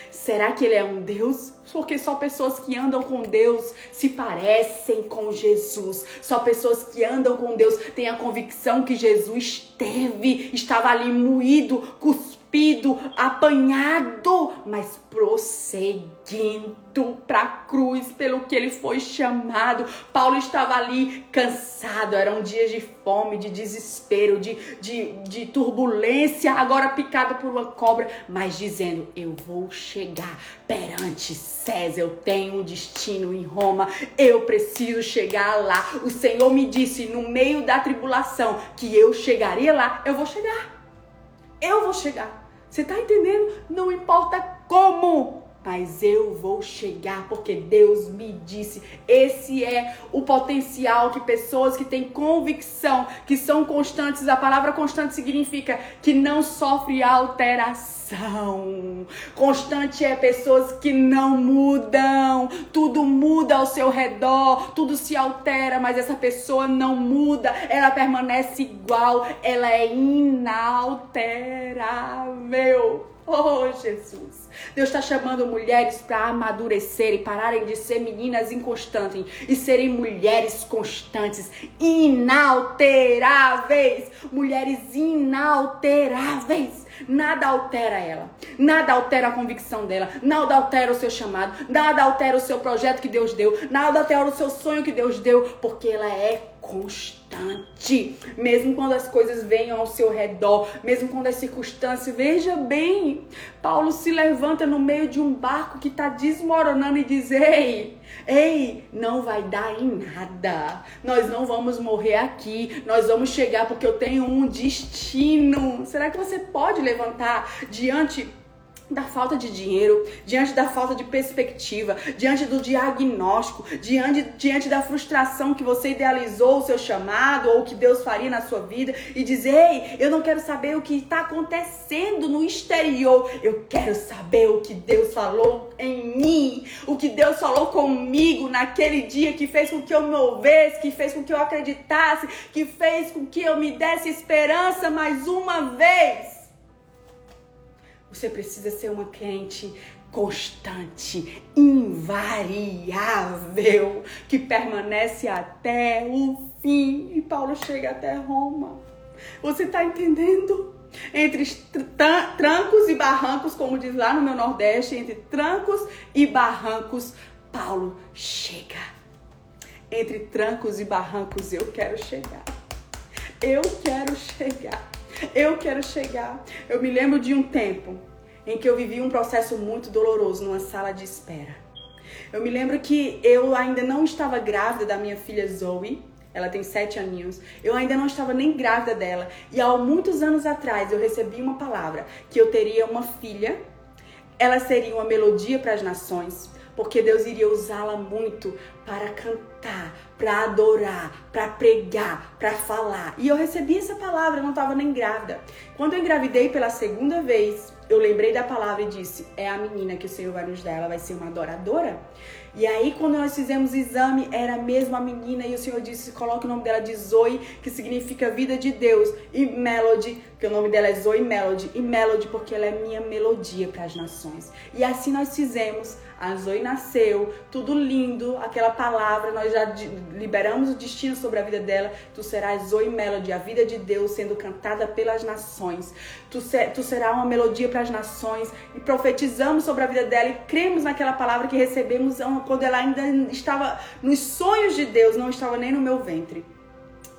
Será que ele é um Deus? Porque só pessoas que andam com Deus se parecem com Jesus. Só pessoas que andam com Deus têm a convicção que Jesus teve, estava ali moído, cuspido cuspido, apanhado, mas prosseguindo para a cruz pelo que ele foi chamado. Paulo estava ali cansado, eram dias de fome, de desespero, de, de, de turbulência, agora picado por uma cobra, mas dizendo: Eu vou chegar perante César, eu tenho um destino em Roma, eu preciso chegar lá. O Senhor me disse no meio da tribulação que eu chegaria lá, eu vou chegar. Eu vou chegar. Você tá entendendo? Não importa como, mas eu vou chegar porque Deus me disse. Esse é o potencial que pessoas que têm convicção, que são constantes, a palavra constante significa que não sofre alteração. Constante é pessoas que não mudam, tudo muda ao seu redor, tudo se altera, mas essa pessoa não muda, ela permanece igual, ela é inalterável. Oh, Jesus. Deus está chamando mulheres para amadurecerem, pararem de ser meninas inconstantes e serem mulheres constantes, inalteráveis. Mulheres inalteráveis. Nada altera ela, nada altera a convicção dela, nada altera o seu chamado, nada altera o seu projeto que Deus deu, nada altera o seu sonho que Deus deu, porque ela é constante, mesmo quando as coisas venham ao seu redor, mesmo quando as circunstâncias. Veja bem, Paulo se levanta no meio de um barco que está desmoronando e diz: Ei, ei, não vai dar em nada. Nós não vamos morrer aqui. Nós vamos chegar porque eu tenho um destino. Será que você pode levantar diante da falta de dinheiro, diante da falta de perspectiva, diante do diagnóstico, diante, diante da frustração que você idealizou o seu chamado ou o que Deus faria na sua vida e dizer: Ei, eu não quero saber o que está acontecendo no exterior, eu quero saber o que Deus falou em mim, o que Deus falou comigo naquele dia que fez com que eu me movesse, que fez com que eu acreditasse, que fez com que eu me desse esperança mais uma vez. Você precisa ser uma crente constante, invariável, que permanece até o fim. E Paulo chega até Roma. Você está entendendo? Entre trancos e barrancos, como diz lá no meu Nordeste, entre trancos e barrancos, Paulo chega. Entre trancos e barrancos, eu quero chegar. Eu quero chegar. Eu quero chegar. Eu me lembro de um tempo em que eu vivi um processo muito doloroso numa sala de espera. Eu me lembro que eu ainda não estava grávida da minha filha Zoe. Ela tem sete aninhos. Eu ainda não estava nem grávida dela. E há muitos anos atrás eu recebi uma palavra que eu teria uma filha. Ela seria uma melodia para as nações porque Deus iria usá-la muito para cantar, para adorar, para pregar, para falar. E eu recebi essa palavra, eu não estava nem grávida. Quando eu engravidei pela segunda vez, eu lembrei da palavra e disse: é a menina que o Senhor vai nos dar, ela vai ser uma adoradora. E aí, quando nós fizemos o exame, era mesmo a menina, e o Senhor disse: coloque o nome dela de Zoe, que significa vida de Deus, e Melody, que o nome dela é Zoe Melody, e Melody, porque ela é minha melodia para as nações. E assim nós fizemos. A Zoe nasceu, tudo lindo, aquela palavra, nós já liberamos o destino sobre a vida dela. Tu serás Zoe Melody, a vida de Deus sendo cantada pelas nações. Tu, ser, tu será uma melodia para as nações. E profetizamos sobre a vida dela e cremos naquela palavra que recebemos quando ela ainda estava nos sonhos de Deus, não estava nem no meu ventre.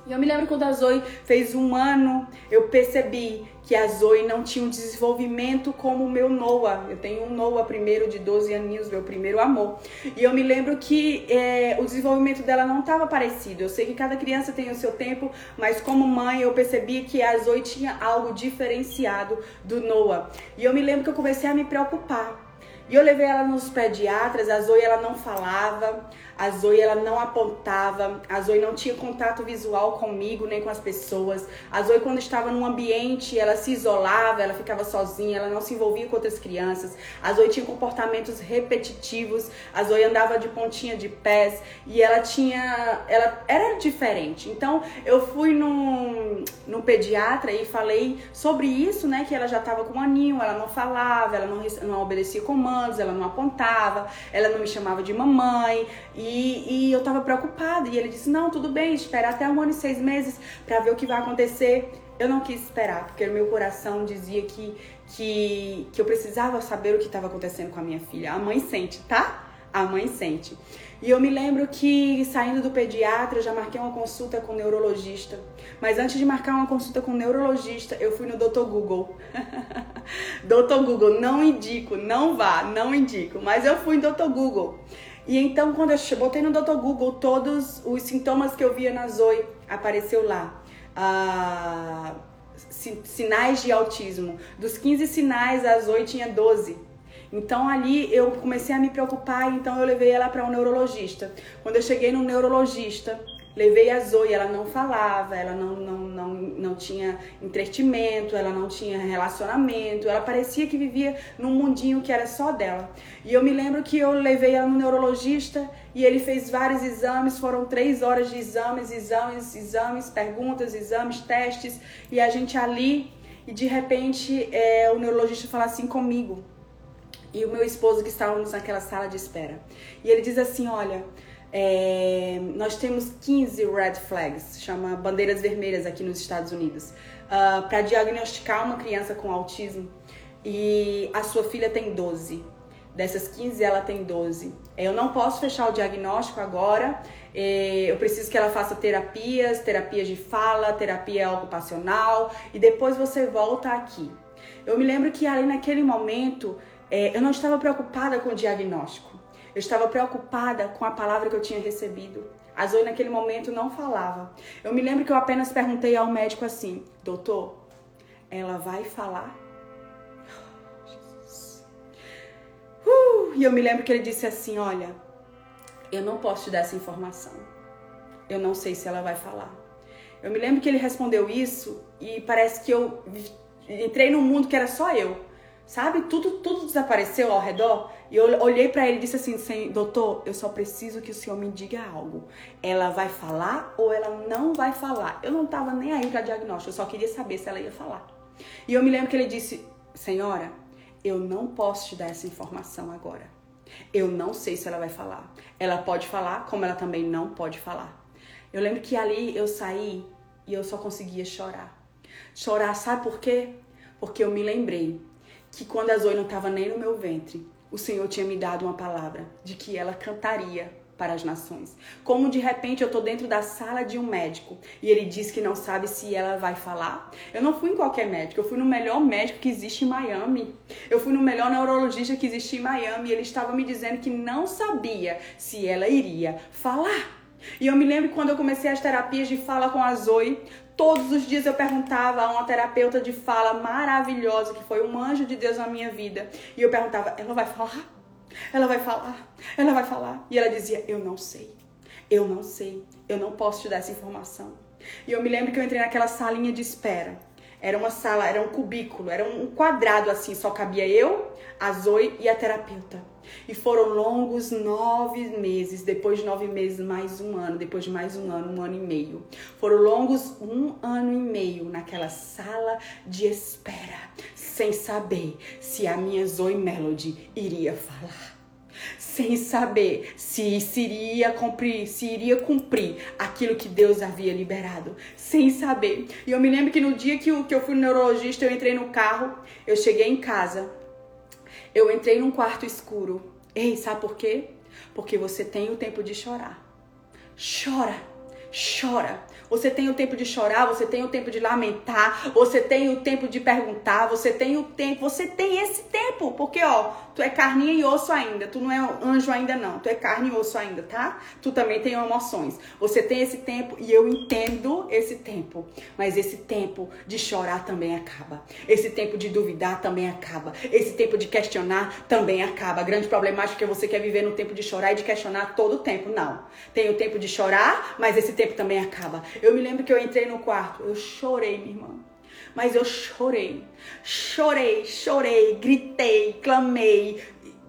E eu me lembro quando a Zoe fez um ano, eu percebi que a Zoe não tinha um desenvolvimento como o meu Noah. Eu tenho um Noah primeiro de 12 aninhos, meu primeiro amor. E eu me lembro que é, o desenvolvimento dela não estava parecido. Eu sei que cada criança tem o seu tempo, mas como mãe eu percebi que a Zoe tinha algo diferenciado do Noah. E eu me lembro que eu comecei a me preocupar E eu levei ela nos pediatras, a Zoe ela não falava, a Zoe ela não apontava, a Zoe não tinha contato visual comigo nem com as pessoas. A Zoe quando estava num ambiente, ela se isolava, ela ficava sozinha, ela não se envolvia com outras crianças. A Zoe tinha comportamentos repetitivos, a Zoe andava de pontinha de pés e ela tinha, ela era diferente. Então eu fui num, num pediatra e falei sobre isso, né, que ela já estava com um aninho, ela não falava, ela não, não obedecia comandos, ela não apontava, ela não me chamava de mamãe. E e, e eu tava preocupada. E ele disse: Não, tudo bem, espera até um ano e seis meses para ver o que vai acontecer. Eu não quis esperar, porque meu coração dizia que, que, que eu precisava saber o que estava acontecendo com a minha filha. A mãe sente, tá? A mãe sente. E eu me lembro que saindo do pediatra, eu já marquei uma consulta com o neurologista. Mas antes de marcar uma consulta com o neurologista, eu fui no Dr. Google. Dr. Google, não indico, não vá, não indico. Mas eu fui no Dr. Google. E então, quando eu botei no Dr. Google todos os sintomas que eu via na Zoe, apareceu lá. Ah, sinais de autismo. Dos 15 sinais, a Zoe tinha 12. Então ali eu comecei a me preocupar, então eu levei ela para um neurologista. Quando eu cheguei no neurologista, Levei a Zoe, ela não falava, ela não, não, não, não tinha entretenimento, ela não tinha relacionamento, ela parecia que vivia num mundinho que era só dela. E eu me lembro que eu levei ela no neurologista e ele fez vários exames, foram três horas de exames, exames, exames, perguntas, exames, testes, e a gente ali, e de repente é, o neurologista fala assim comigo, e o meu esposo que estávamos naquela sala de espera. E ele diz assim: Olha, é, nós temos 15 red flags, chama bandeiras vermelhas aqui nos Estados Unidos, uh, ah, para diagnosticar uma criança com autismo. E a sua filha tem 12. Dessas 15, ela tem 12. Eu não posso fechar o diagnóstico agora. É, eu preciso que ela faça terapias, terapias de fala, terapia ocupacional e depois você volta aqui. Eu me lembro que ali naquele momento é, eu não estava preocupada com o diagnóstico. Eu estava preocupada com a palavra que eu tinha recebido. A Zoe naquele momento não falava. Eu me lembro que eu apenas perguntei ao médico assim: Doutor, ela vai falar? Jesus. Uh, e eu me lembro que ele disse assim: Olha, eu não posso te dar essa informação. Eu não sei se ela vai falar. Eu me lembro que ele respondeu isso e parece que eu entrei num mundo que era só eu. Sabe? Tudo, tudo desapareceu ao redor. E eu olhei para ele e disse assim: Doutor, eu só preciso que o senhor me diga algo. Ela vai falar ou ela não vai falar? Eu não tava nem aí para diagnóstico, eu só queria saber se ela ia falar. E eu me lembro que ele disse: Senhora, eu não posso te dar essa informação agora. Eu não sei se ela vai falar. Ela pode falar, como ela também não pode falar. Eu lembro que ali eu saí e eu só conseguia chorar. Chorar, sabe por quê? Porque eu me lembrei que quando a Zoe não estava nem no meu ventre, o Senhor tinha me dado uma palavra de que ela cantaria para as nações. Como de repente eu tô dentro da sala de um médico e ele diz que não sabe se ela vai falar. Eu não fui em qualquer médico, eu fui no melhor médico que existe em Miami. Eu fui no melhor neurologista que existe em Miami e ele estava me dizendo que não sabia se ela iria falar. E eu me lembro quando eu comecei as terapias de fala com a Zoe, Todos os dias eu perguntava a uma terapeuta de fala maravilhosa, que foi um anjo de Deus na minha vida. E eu perguntava: ela vai falar? Ela vai falar? Ela vai falar? E ela dizia: eu não sei. Eu não sei. Eu não posso te dar essa informação. E eu me lembro que eu entrei naquela salinha de espera. Era uma sala, era um cubículo, era um quadrado assim, só cabia eu, a Zoe e a terapeuta. E foram longos nove meses, depois de nove meses, mais um ano, depois de mais um ano, um ano e meio. Foram longos um ano e meio naquela sala de espera, sem saber se a minha Zoe Melody iria falar sem saber se, se iria cumprir, se iria cumprir aquilo que Deus havia liberado, sem saber. E eu me lembro que no dia que eu, que eu fui no neurologista, eu entrei no carro, eu cheguei em casa, eu entrei num quarto escuro. Ei, sabe por quê? Porque você tem o tempo de chorar. Chora, chora. Você tem o tempo de chorar, você tem o tempo de lamentar, você tem o tempo de perguntar, você tem o tempo, você tem esse tempo, porque ó, tu é carninha e osso ainda, tu não é anjo ainda não, tu é carne e osso ainda, tá? Tu também tem emoções. Você tem esse tempo e eu entendo esse tempo, mas esse tempo de chorar também acaba. Esse tempo de duvidar também acaba. Esse tempo de questionar também acaba. A grande problemática é que você quer viver no tempo de chorar e de questionar todo o tempo. Não. Tem o tempo de chorar, mas esse tempo também acaba. Eu me lembro que eu entrei no quarto, eu chorei, minha irmã. Mas eu chorei, chorei, chorei, gritei, clamei,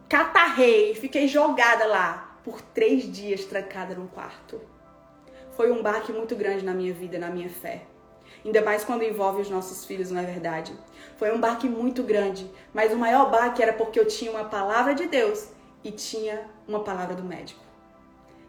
catarrei, fiquei jogada lá por três dias trancada no quarto. Foi um baque muito grande na minha vida, na minha fé. Ainda mais quando envolve os nossos filhos, não é verdade? Foi um baque muito grande, mas o maior baque era porque eu tinha uma palavra de Deus e tinha uma palavra do médico.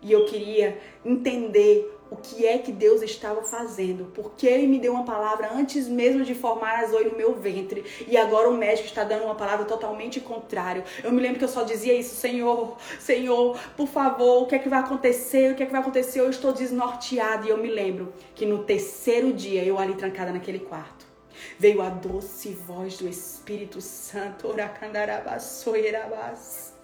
E eu queria entender que é que Deus estava fazendo, porque Ele me deu uma palavra antes mesmo de formar as oi no meu ventre, e agora o médico está dando uma palavra totalmente contrária. Eu me lembro que eu só dizia isso, Senhor, Senhor, por favor, o que é que vai acontecer? O que é que vai acontecer? Eu estou desnorteada, e eu me lembro que no terceiro dia, eu ali trancada naquele quarto, veio a doce voz do Espírito Santo, Oracandarabassoirabas.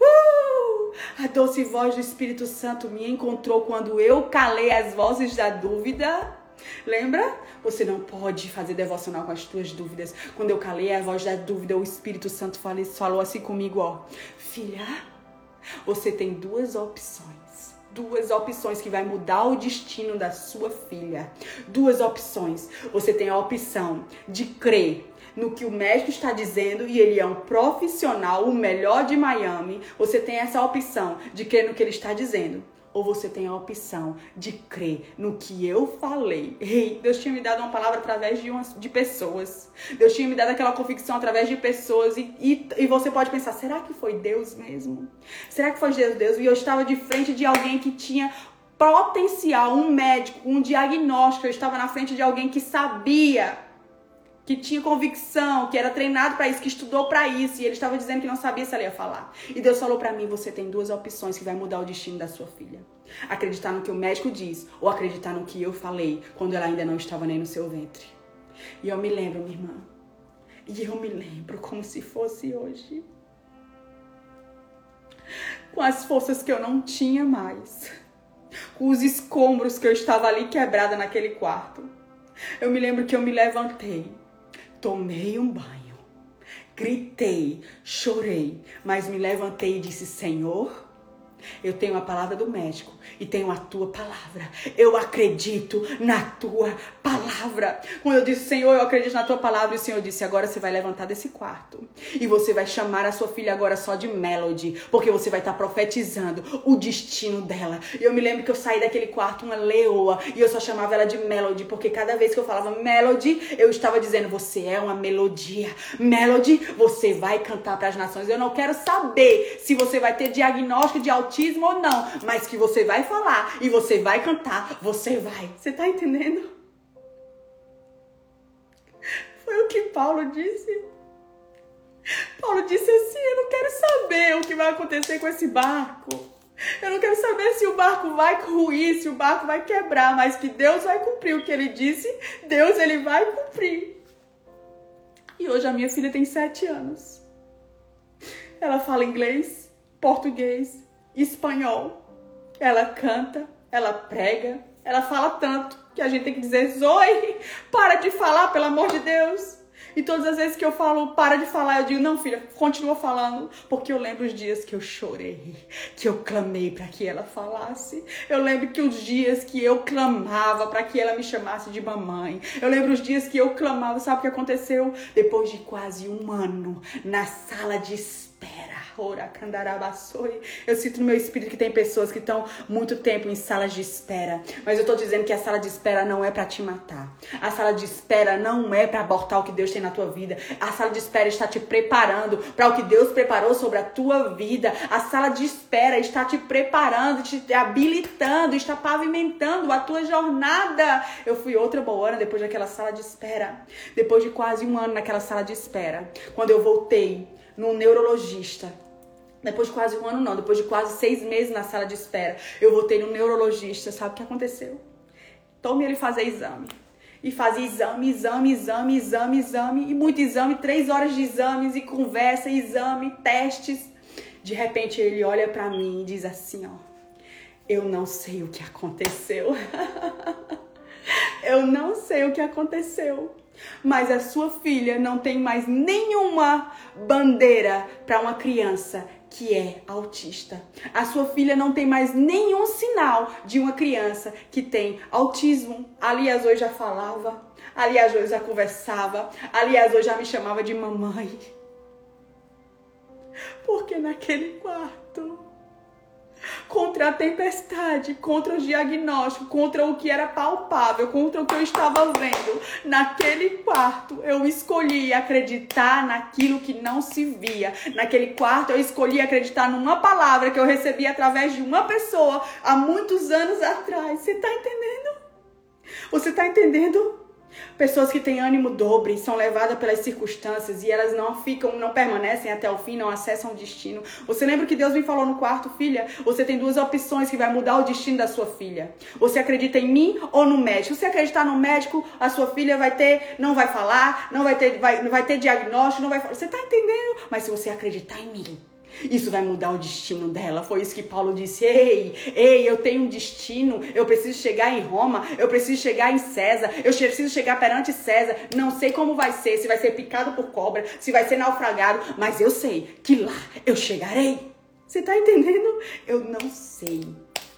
Uh! A doce voz do Espírito Santo me encontrou quando eu calei as vozes da dúvida. Lembra? Você não pode fazer devocional com as tuas dúvidas. Quando eu calei a voz da dúvida, o Espírito Santo falou assim comigo, ó. Filha, você tem duas opções duas opções que vai mudar o destino da sua filha. Duas opções. Você tem a opção de crer no que o médico está dizendo e ele é um profissional, o melhor de Miami, você tem essa opção de crer no que ele está dizendo. Ou você tem a opção de crer no que eu falei. Ei, Deus tinha me dado uma palavra através de, umas, de pessoas. Deus tinha me dado aquela convicção através de pessoas. E, e, e você pode pensar: será que foi Deus mesmo? Será que foi Deus? Deus? E eu estava de frente de alguém que tinha potencial, um médico, um diagnóstico. Eu estava na frente de alguém que sabia que tinha convicção, que era treinado para isso, que estudou para isso, e ele estava dizendo que não sabia se ela ia falar. E Deus falou para mim: você tem duas opções que vai mudar o destino da sua filha. Acreditar no que o médico diz ou acreditar no que eu falei quando ela ainda não estava nem no seu ventre. E eu me lembro, minha irmã. E eu me lembro como se fosse hoje. Com as forças que eu não tinha mais. Com os escombros que eu estava ali quebrada naquele quarto. Eu me lembro que eu me levantei Tomei um banho, gritei, chorei, mas me levantei e disse: Senhor, eu tenho a palavra do médico e tenho a tua palavra. Eu acredito na tua palavra. Quando eu disse, Senhor, eu acredito na tua palavra, e o Senhor disse: agora você vai levantar desse quarto e você vai chamar a sua filha agora só de Melody, porque você vai estar profetizando o destino dela. E eu me lembro que eu saí daquele quarto uma leoa e eu só chamava ela de Melody, porque cada vez que eu falava Melody, eu estava dizendo: você é uma melodia. Melody, você vai cantar para as nações. Eu não quero saber se você vai ter diagnóstico de autismo ou não, mas que você vai falar e você vai cantar, você vai. Você tá entendendo? Foi o que Paulo disse. Paulo disse assim: Eu não quero saber o que vai acontecer com esse barco. Eu não quero saber se o barco vai ruir, se o barco vai quebrar, mas que Deus vai cumprir o que ele disse, Deus ele vai cumprir. E hoje a minha filha tem sete anos. Ela fala inglês, português, espanhol. Ela canta, ela prega, ela fala tanto que a gente tem que dizer: Zoe, para de falar, pelo amor de Deus. E todas as vezes que eu falo, para de falar, eu digo, não, filha, continua falando, porque eu lembro os dias que eu chorei, que eu clamei para que ela falasse. Eu lembro que os dias que eu clamava para que ela me chamasse de mamãe. Eu lembro os dias que eu clamava, sabe o que aconteceu? Depois de quase um ano na sala de espera eu sinto no meu espírito que tem pessoas que estão muito tempo em salas de espera. Mas eu tô dizendo que a sala de espera não é para te matar. A sala de espera não é para abortar o que Deus tem na tua vida. A sala de espera está te preparando para o que Deus preparou sobre a tua vida. A sala de espera está te preparando, te habilitando, está pavimentando a tua jornada. Eu fui outra boa depois daquela sala de espera. Depois de quase um ano naquela sala de espera. Quando eu voltei no neurologista Depois de quase um ano, não. Depois de quase seis meses na sala de espera, eu voltei no neurologista. Sabe o que aconteceu? Tome ele fazer exame. E fazia exame, exame, exame, exame, exame. E muito exame, três horas de exames e conversa, exame, testes. De repente ele olha para mim e diz assim, ó. Eu não sei o que aconteceu. eu não sei o que aconteceu. Mas a sua filha não tem mais nenhuma bandeira para uma criança que é autista. A sua filha não tem mais nenhum sinal de uma criança que tem autismo. Aliás, hoje já falava. Aliás, hoje já conversava. Aliás, hoje já me chamava de mamãe. Porque naquele quarto contra a tempestade, contra o diagnóstico, contra o que era palpável, contra o que eu estava vendo. Naquele quarto, eu escolhi acreditar naquilo que não se via. Naquele quarto, eu escolhi acreditar numa palavra que eu recebi através de uma pessoa há muitos anos atrás. Você está entendendo? Você está entendendo? Pessoas que têm ânimo dobre são levadas pelas circunstâncias e elas não ficam, não permanecem até o fim, não acessam o destino. Você lembra que Deus me falou no quarto, filha? Você tem duas opções que vai mudar o destino da sua filha. Você acredita em mim ou no médico? Se acreditar no médico, a sua filha vai ter, não vai falar, não vai ter, vai, não vai ter diagnóstico, não vai. Você está entendendo? Mas se você acreditar em mim, isso vai mudar o destino dela. Foi isso que Paulo disse: Ei, ei, eu tenho um destino. Eu preciso chegar em Roma. Eu preciso chegar em César. Eu preciso chegar perante César. Não sei como vai ser. Se vai ser picado por cobra, se vai ser naufragado. Mas eu sei que lá eu chegarei. Você está entendendo? Eu não sei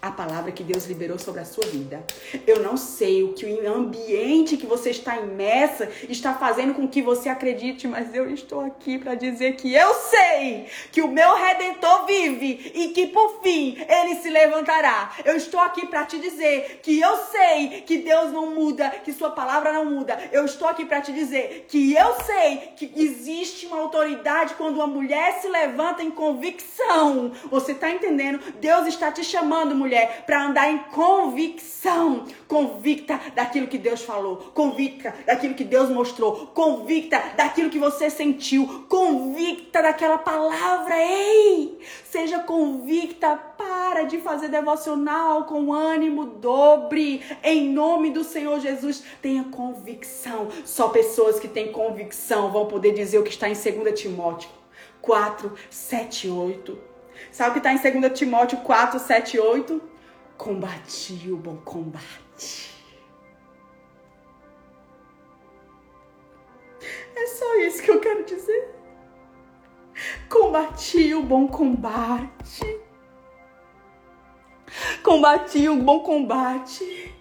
a palavra que Deus liberou sobre a sua vida. Eu não sei o que o ambiente que você está imersa está fazendo com que você acredite, mas eu estou aqui para dizer que eu sei que o meu redentor vive e que por fim ele se levantará. Eu estou aqui para te dizer que eu sei que Deus não muda, que sua palavra não muda. Eu estou aqui para te dizer que eu sei que existe uma autoridade quando uma mulher se levanta em convicção. Você está entendendo? Deus está te chamando, mulher mulher para andar em convicção, convicta daquilo que Deus falou, convicta daquilo que Deus mostrou, convicta daquilo que você sentiu, convicta daquela palavra. Ei, seja convicta, para de fazer devocional com ânimo dobre. Em nome do Senhor Jesus, tenha convicção. Só pessoas que têm convicção vão poder dizer o que está em 2 Timóteo 4, 7, 8. Sabe o que está em 2 Timóteo 4, 7 e 8? Combati o bom combate. É só isso que eu quero dizer. Combati o bom combate. Combati o bom combate.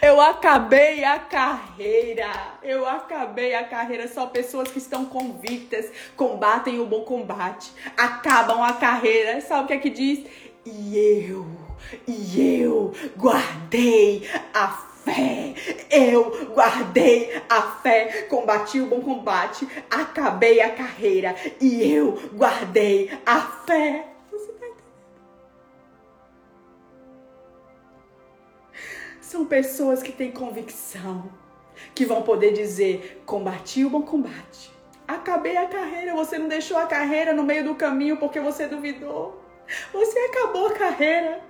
Eu acabei a carreira. Eu acabei a carreira. Só pessoas que estão convictas combatem o bom combate. Acabam a carreira. Sabe o que é que diz? E eu, e eu guardei a fé. Eu guardei a fé, combati o bom combate, acabei a carreira e eu guardei a fé. São pessoas que têm convicção, que vão poder dizer: combati o bom combate. Acabei a carreira, você não deixou a carreira no meio do caminho porque você duvidou. Você acabou a carreira.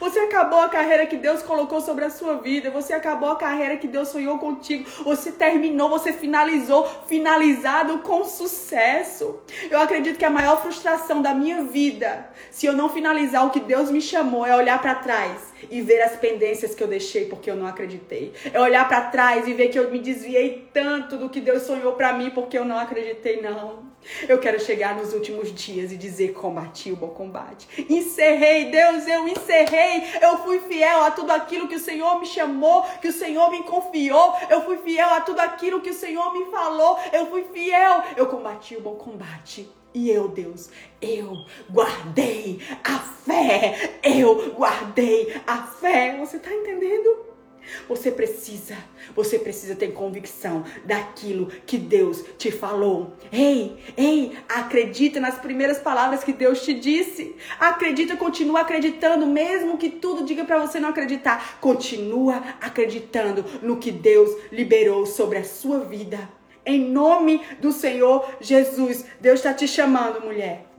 Você acabou a carreira que Deus colocou sobre a sua vida. Você acabou a carreira que Deus sonhou contigo. Você terminou, você finalizou, finalizado com sucesso. Eu acredito que a maior frustração da minha vida, se eu não finalizar o que Deus me chamou, é olhar para trás e ver as pendências que eu deixei porque eu não acreditei. É olhar para trás e ver que eu me desviei tanto do que Deus sonhou para mim porque eu não acreditei não. Eu quero chegar nos últimos dias e dizer: combati o bom combate. Encerrei, Deus, eu encerrei. Eu fui fiel a tudo aquilo que o Senhor me chamou, que o Senhor me confiou. Eu fui fiel a tudo aquilo que o Senhor me falou. Eu fui fiel. Eu combati o bom combate. E eu, Deus, eu guardei a fé. Eu guardei a fé. Você está entendendo? Você precisa, você precisa ter convicção daquilo que Deus te falou. Ei, ei, acredita nas primeiras palavras que Deus te disse. Acredita, continua acreditando, mesmo que tudo diga para você não acreditar. Continua acreditando no que Deus liberou sobre a sua vida. Em nome do Senhor Jesus, Deus está te chamando, mulher.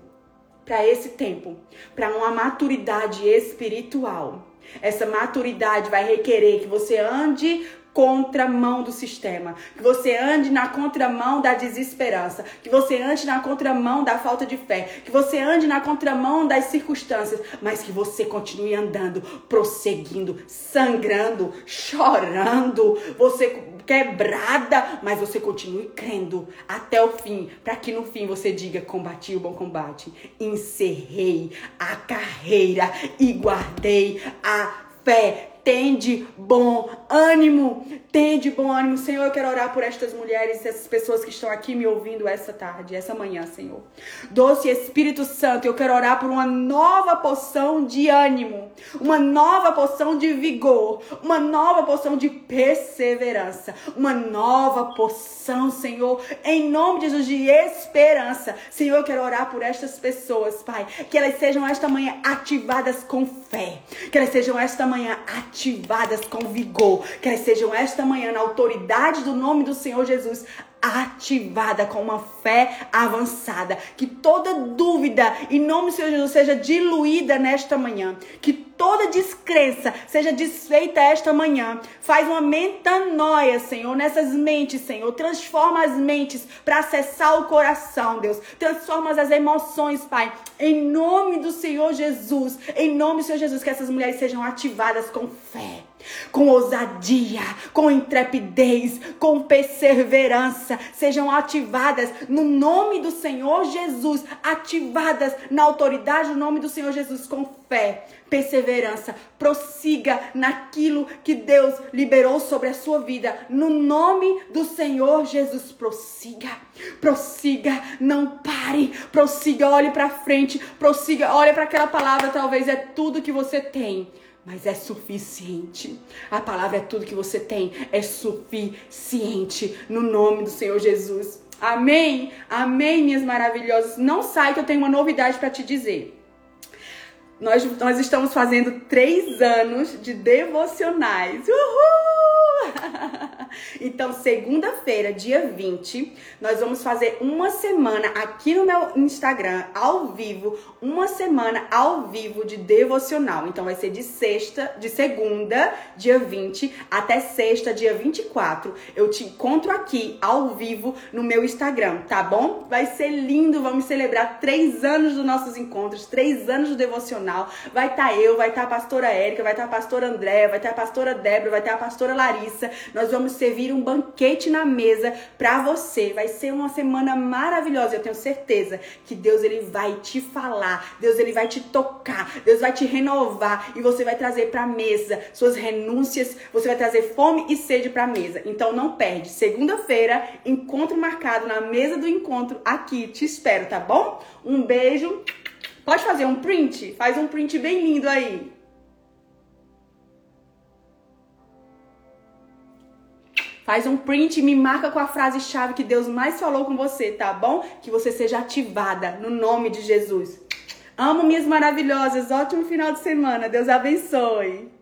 Para esse tempo, para uma maturidade espiritual. Essa maturidade vai requerer que você ande contramão do sistema, que você ande na contramão da desesperança, que você ande na contramão da falta de fé, que você ande na contramão das circunstâncias, mas que você continue andando, prosseguindo, sangrando, chorando, você quebrada, mas você continue crendo até o fim, para que no fim você diga: combati o bom combate, encerrei a carreira e guardei a fé tende bom ânimo, tende bom ânimo. Senhor, eu quero orar por estas mulheres, essas pessoas que estão aqui me ouvindo essa tarde, essa manhã, Senhor. Doce Espírito Santo, eu quero orar por uma nova poção de ânimo, uma nova poção de vigor, uma nova poção de perseverança, uma nova poção, Senhor, em nome de Jesus, de esperança. Senhor, eu quero orar por estas pessoas, Pai, que elas sejam esta manhã ativadas com fé, que elas sejam esta manhã ativadas ativadas com vigor. Que elas sejam esta manhã, na autoridade do nome do Senhor Jesus, ativada com uma fé avançada. Que toda dúvida, em nome do Senhor Jesus, seja diluída nesta manhã. Que toda descrença seja desfeita esta manhã. Faz uma metanoia, Senhor, nessas mentes, Senhor. Transforma as mentes para acessar o coração, Deus. Transforma as emoções, Pai. Em nome do Senhor Jesus. Em nome do Senhor Jesus, que essas mulheres sejam ativadas com fé com ousadia, com intrepidez, com perseverança, sejam ativadas no nome do Senhor Jesus, ativadas na autoridade do nome do Senhor Jesus, com fé, perseverança. Prossiga naquilo que Deus liberou sobre a sua vida, no nome do Senhor Jesus. Prossiga, prossiga, não pare, prossiga, olhe para frente, prossiga, olhe para aquela palavra, talvez é tudo que você tem mas é suficiente. A palavra é tudo que você tem, é suficiente no nome do Senhor Jesus. Amém. Amém, minhas maravilhosas. Não sai que eu tenho uma novidade para te dizer. Nós, nós estamos fazendo três anos de devocionais. Uhul! Então, segunda-feira, dia 20, nós vamos fazer uma semana aqui no meu Instagram, ao vivo, uma semana ao vivo de devocional. Então, vai ser de sexta, de segunda, dia 20, até sexta, dia 24. Eu te encontro aqui, ao vivo, no meu Instagram, tá bom? Vai ser lindo, vamos celebrar três anos dos nossos encontros, três anos do devocional. Vai estar tá eu, vai estar tá a pastora Érica, vai estar tá a pastora André, vai estar a pastora Débora, vai estar a pastora Larissa. Nós vamos servir um banquete na mesa para você. Vai ser uma semana maravilhosa. Eu tenho certeza que Deus ele vai te falar, Deus ele vai te tocar, Deus vai te renovar e você vai trazer para mesa suas renúncias, você vai trazer fome e sede para mesa. Então não perde. Segunda-feira, encontro marcado na mesa do encontro aqui. Te espero, tá bom? Um beijo. Pode fazer um print? Faz um print bem lindo aí. Faz um print e me marca com a frase-chave que Deus mais falou com você, tá bom? Que você seja ativada no nome de Jesus. Amo minhas maravilhosas. Ótimo final de semana. Deus abençoe.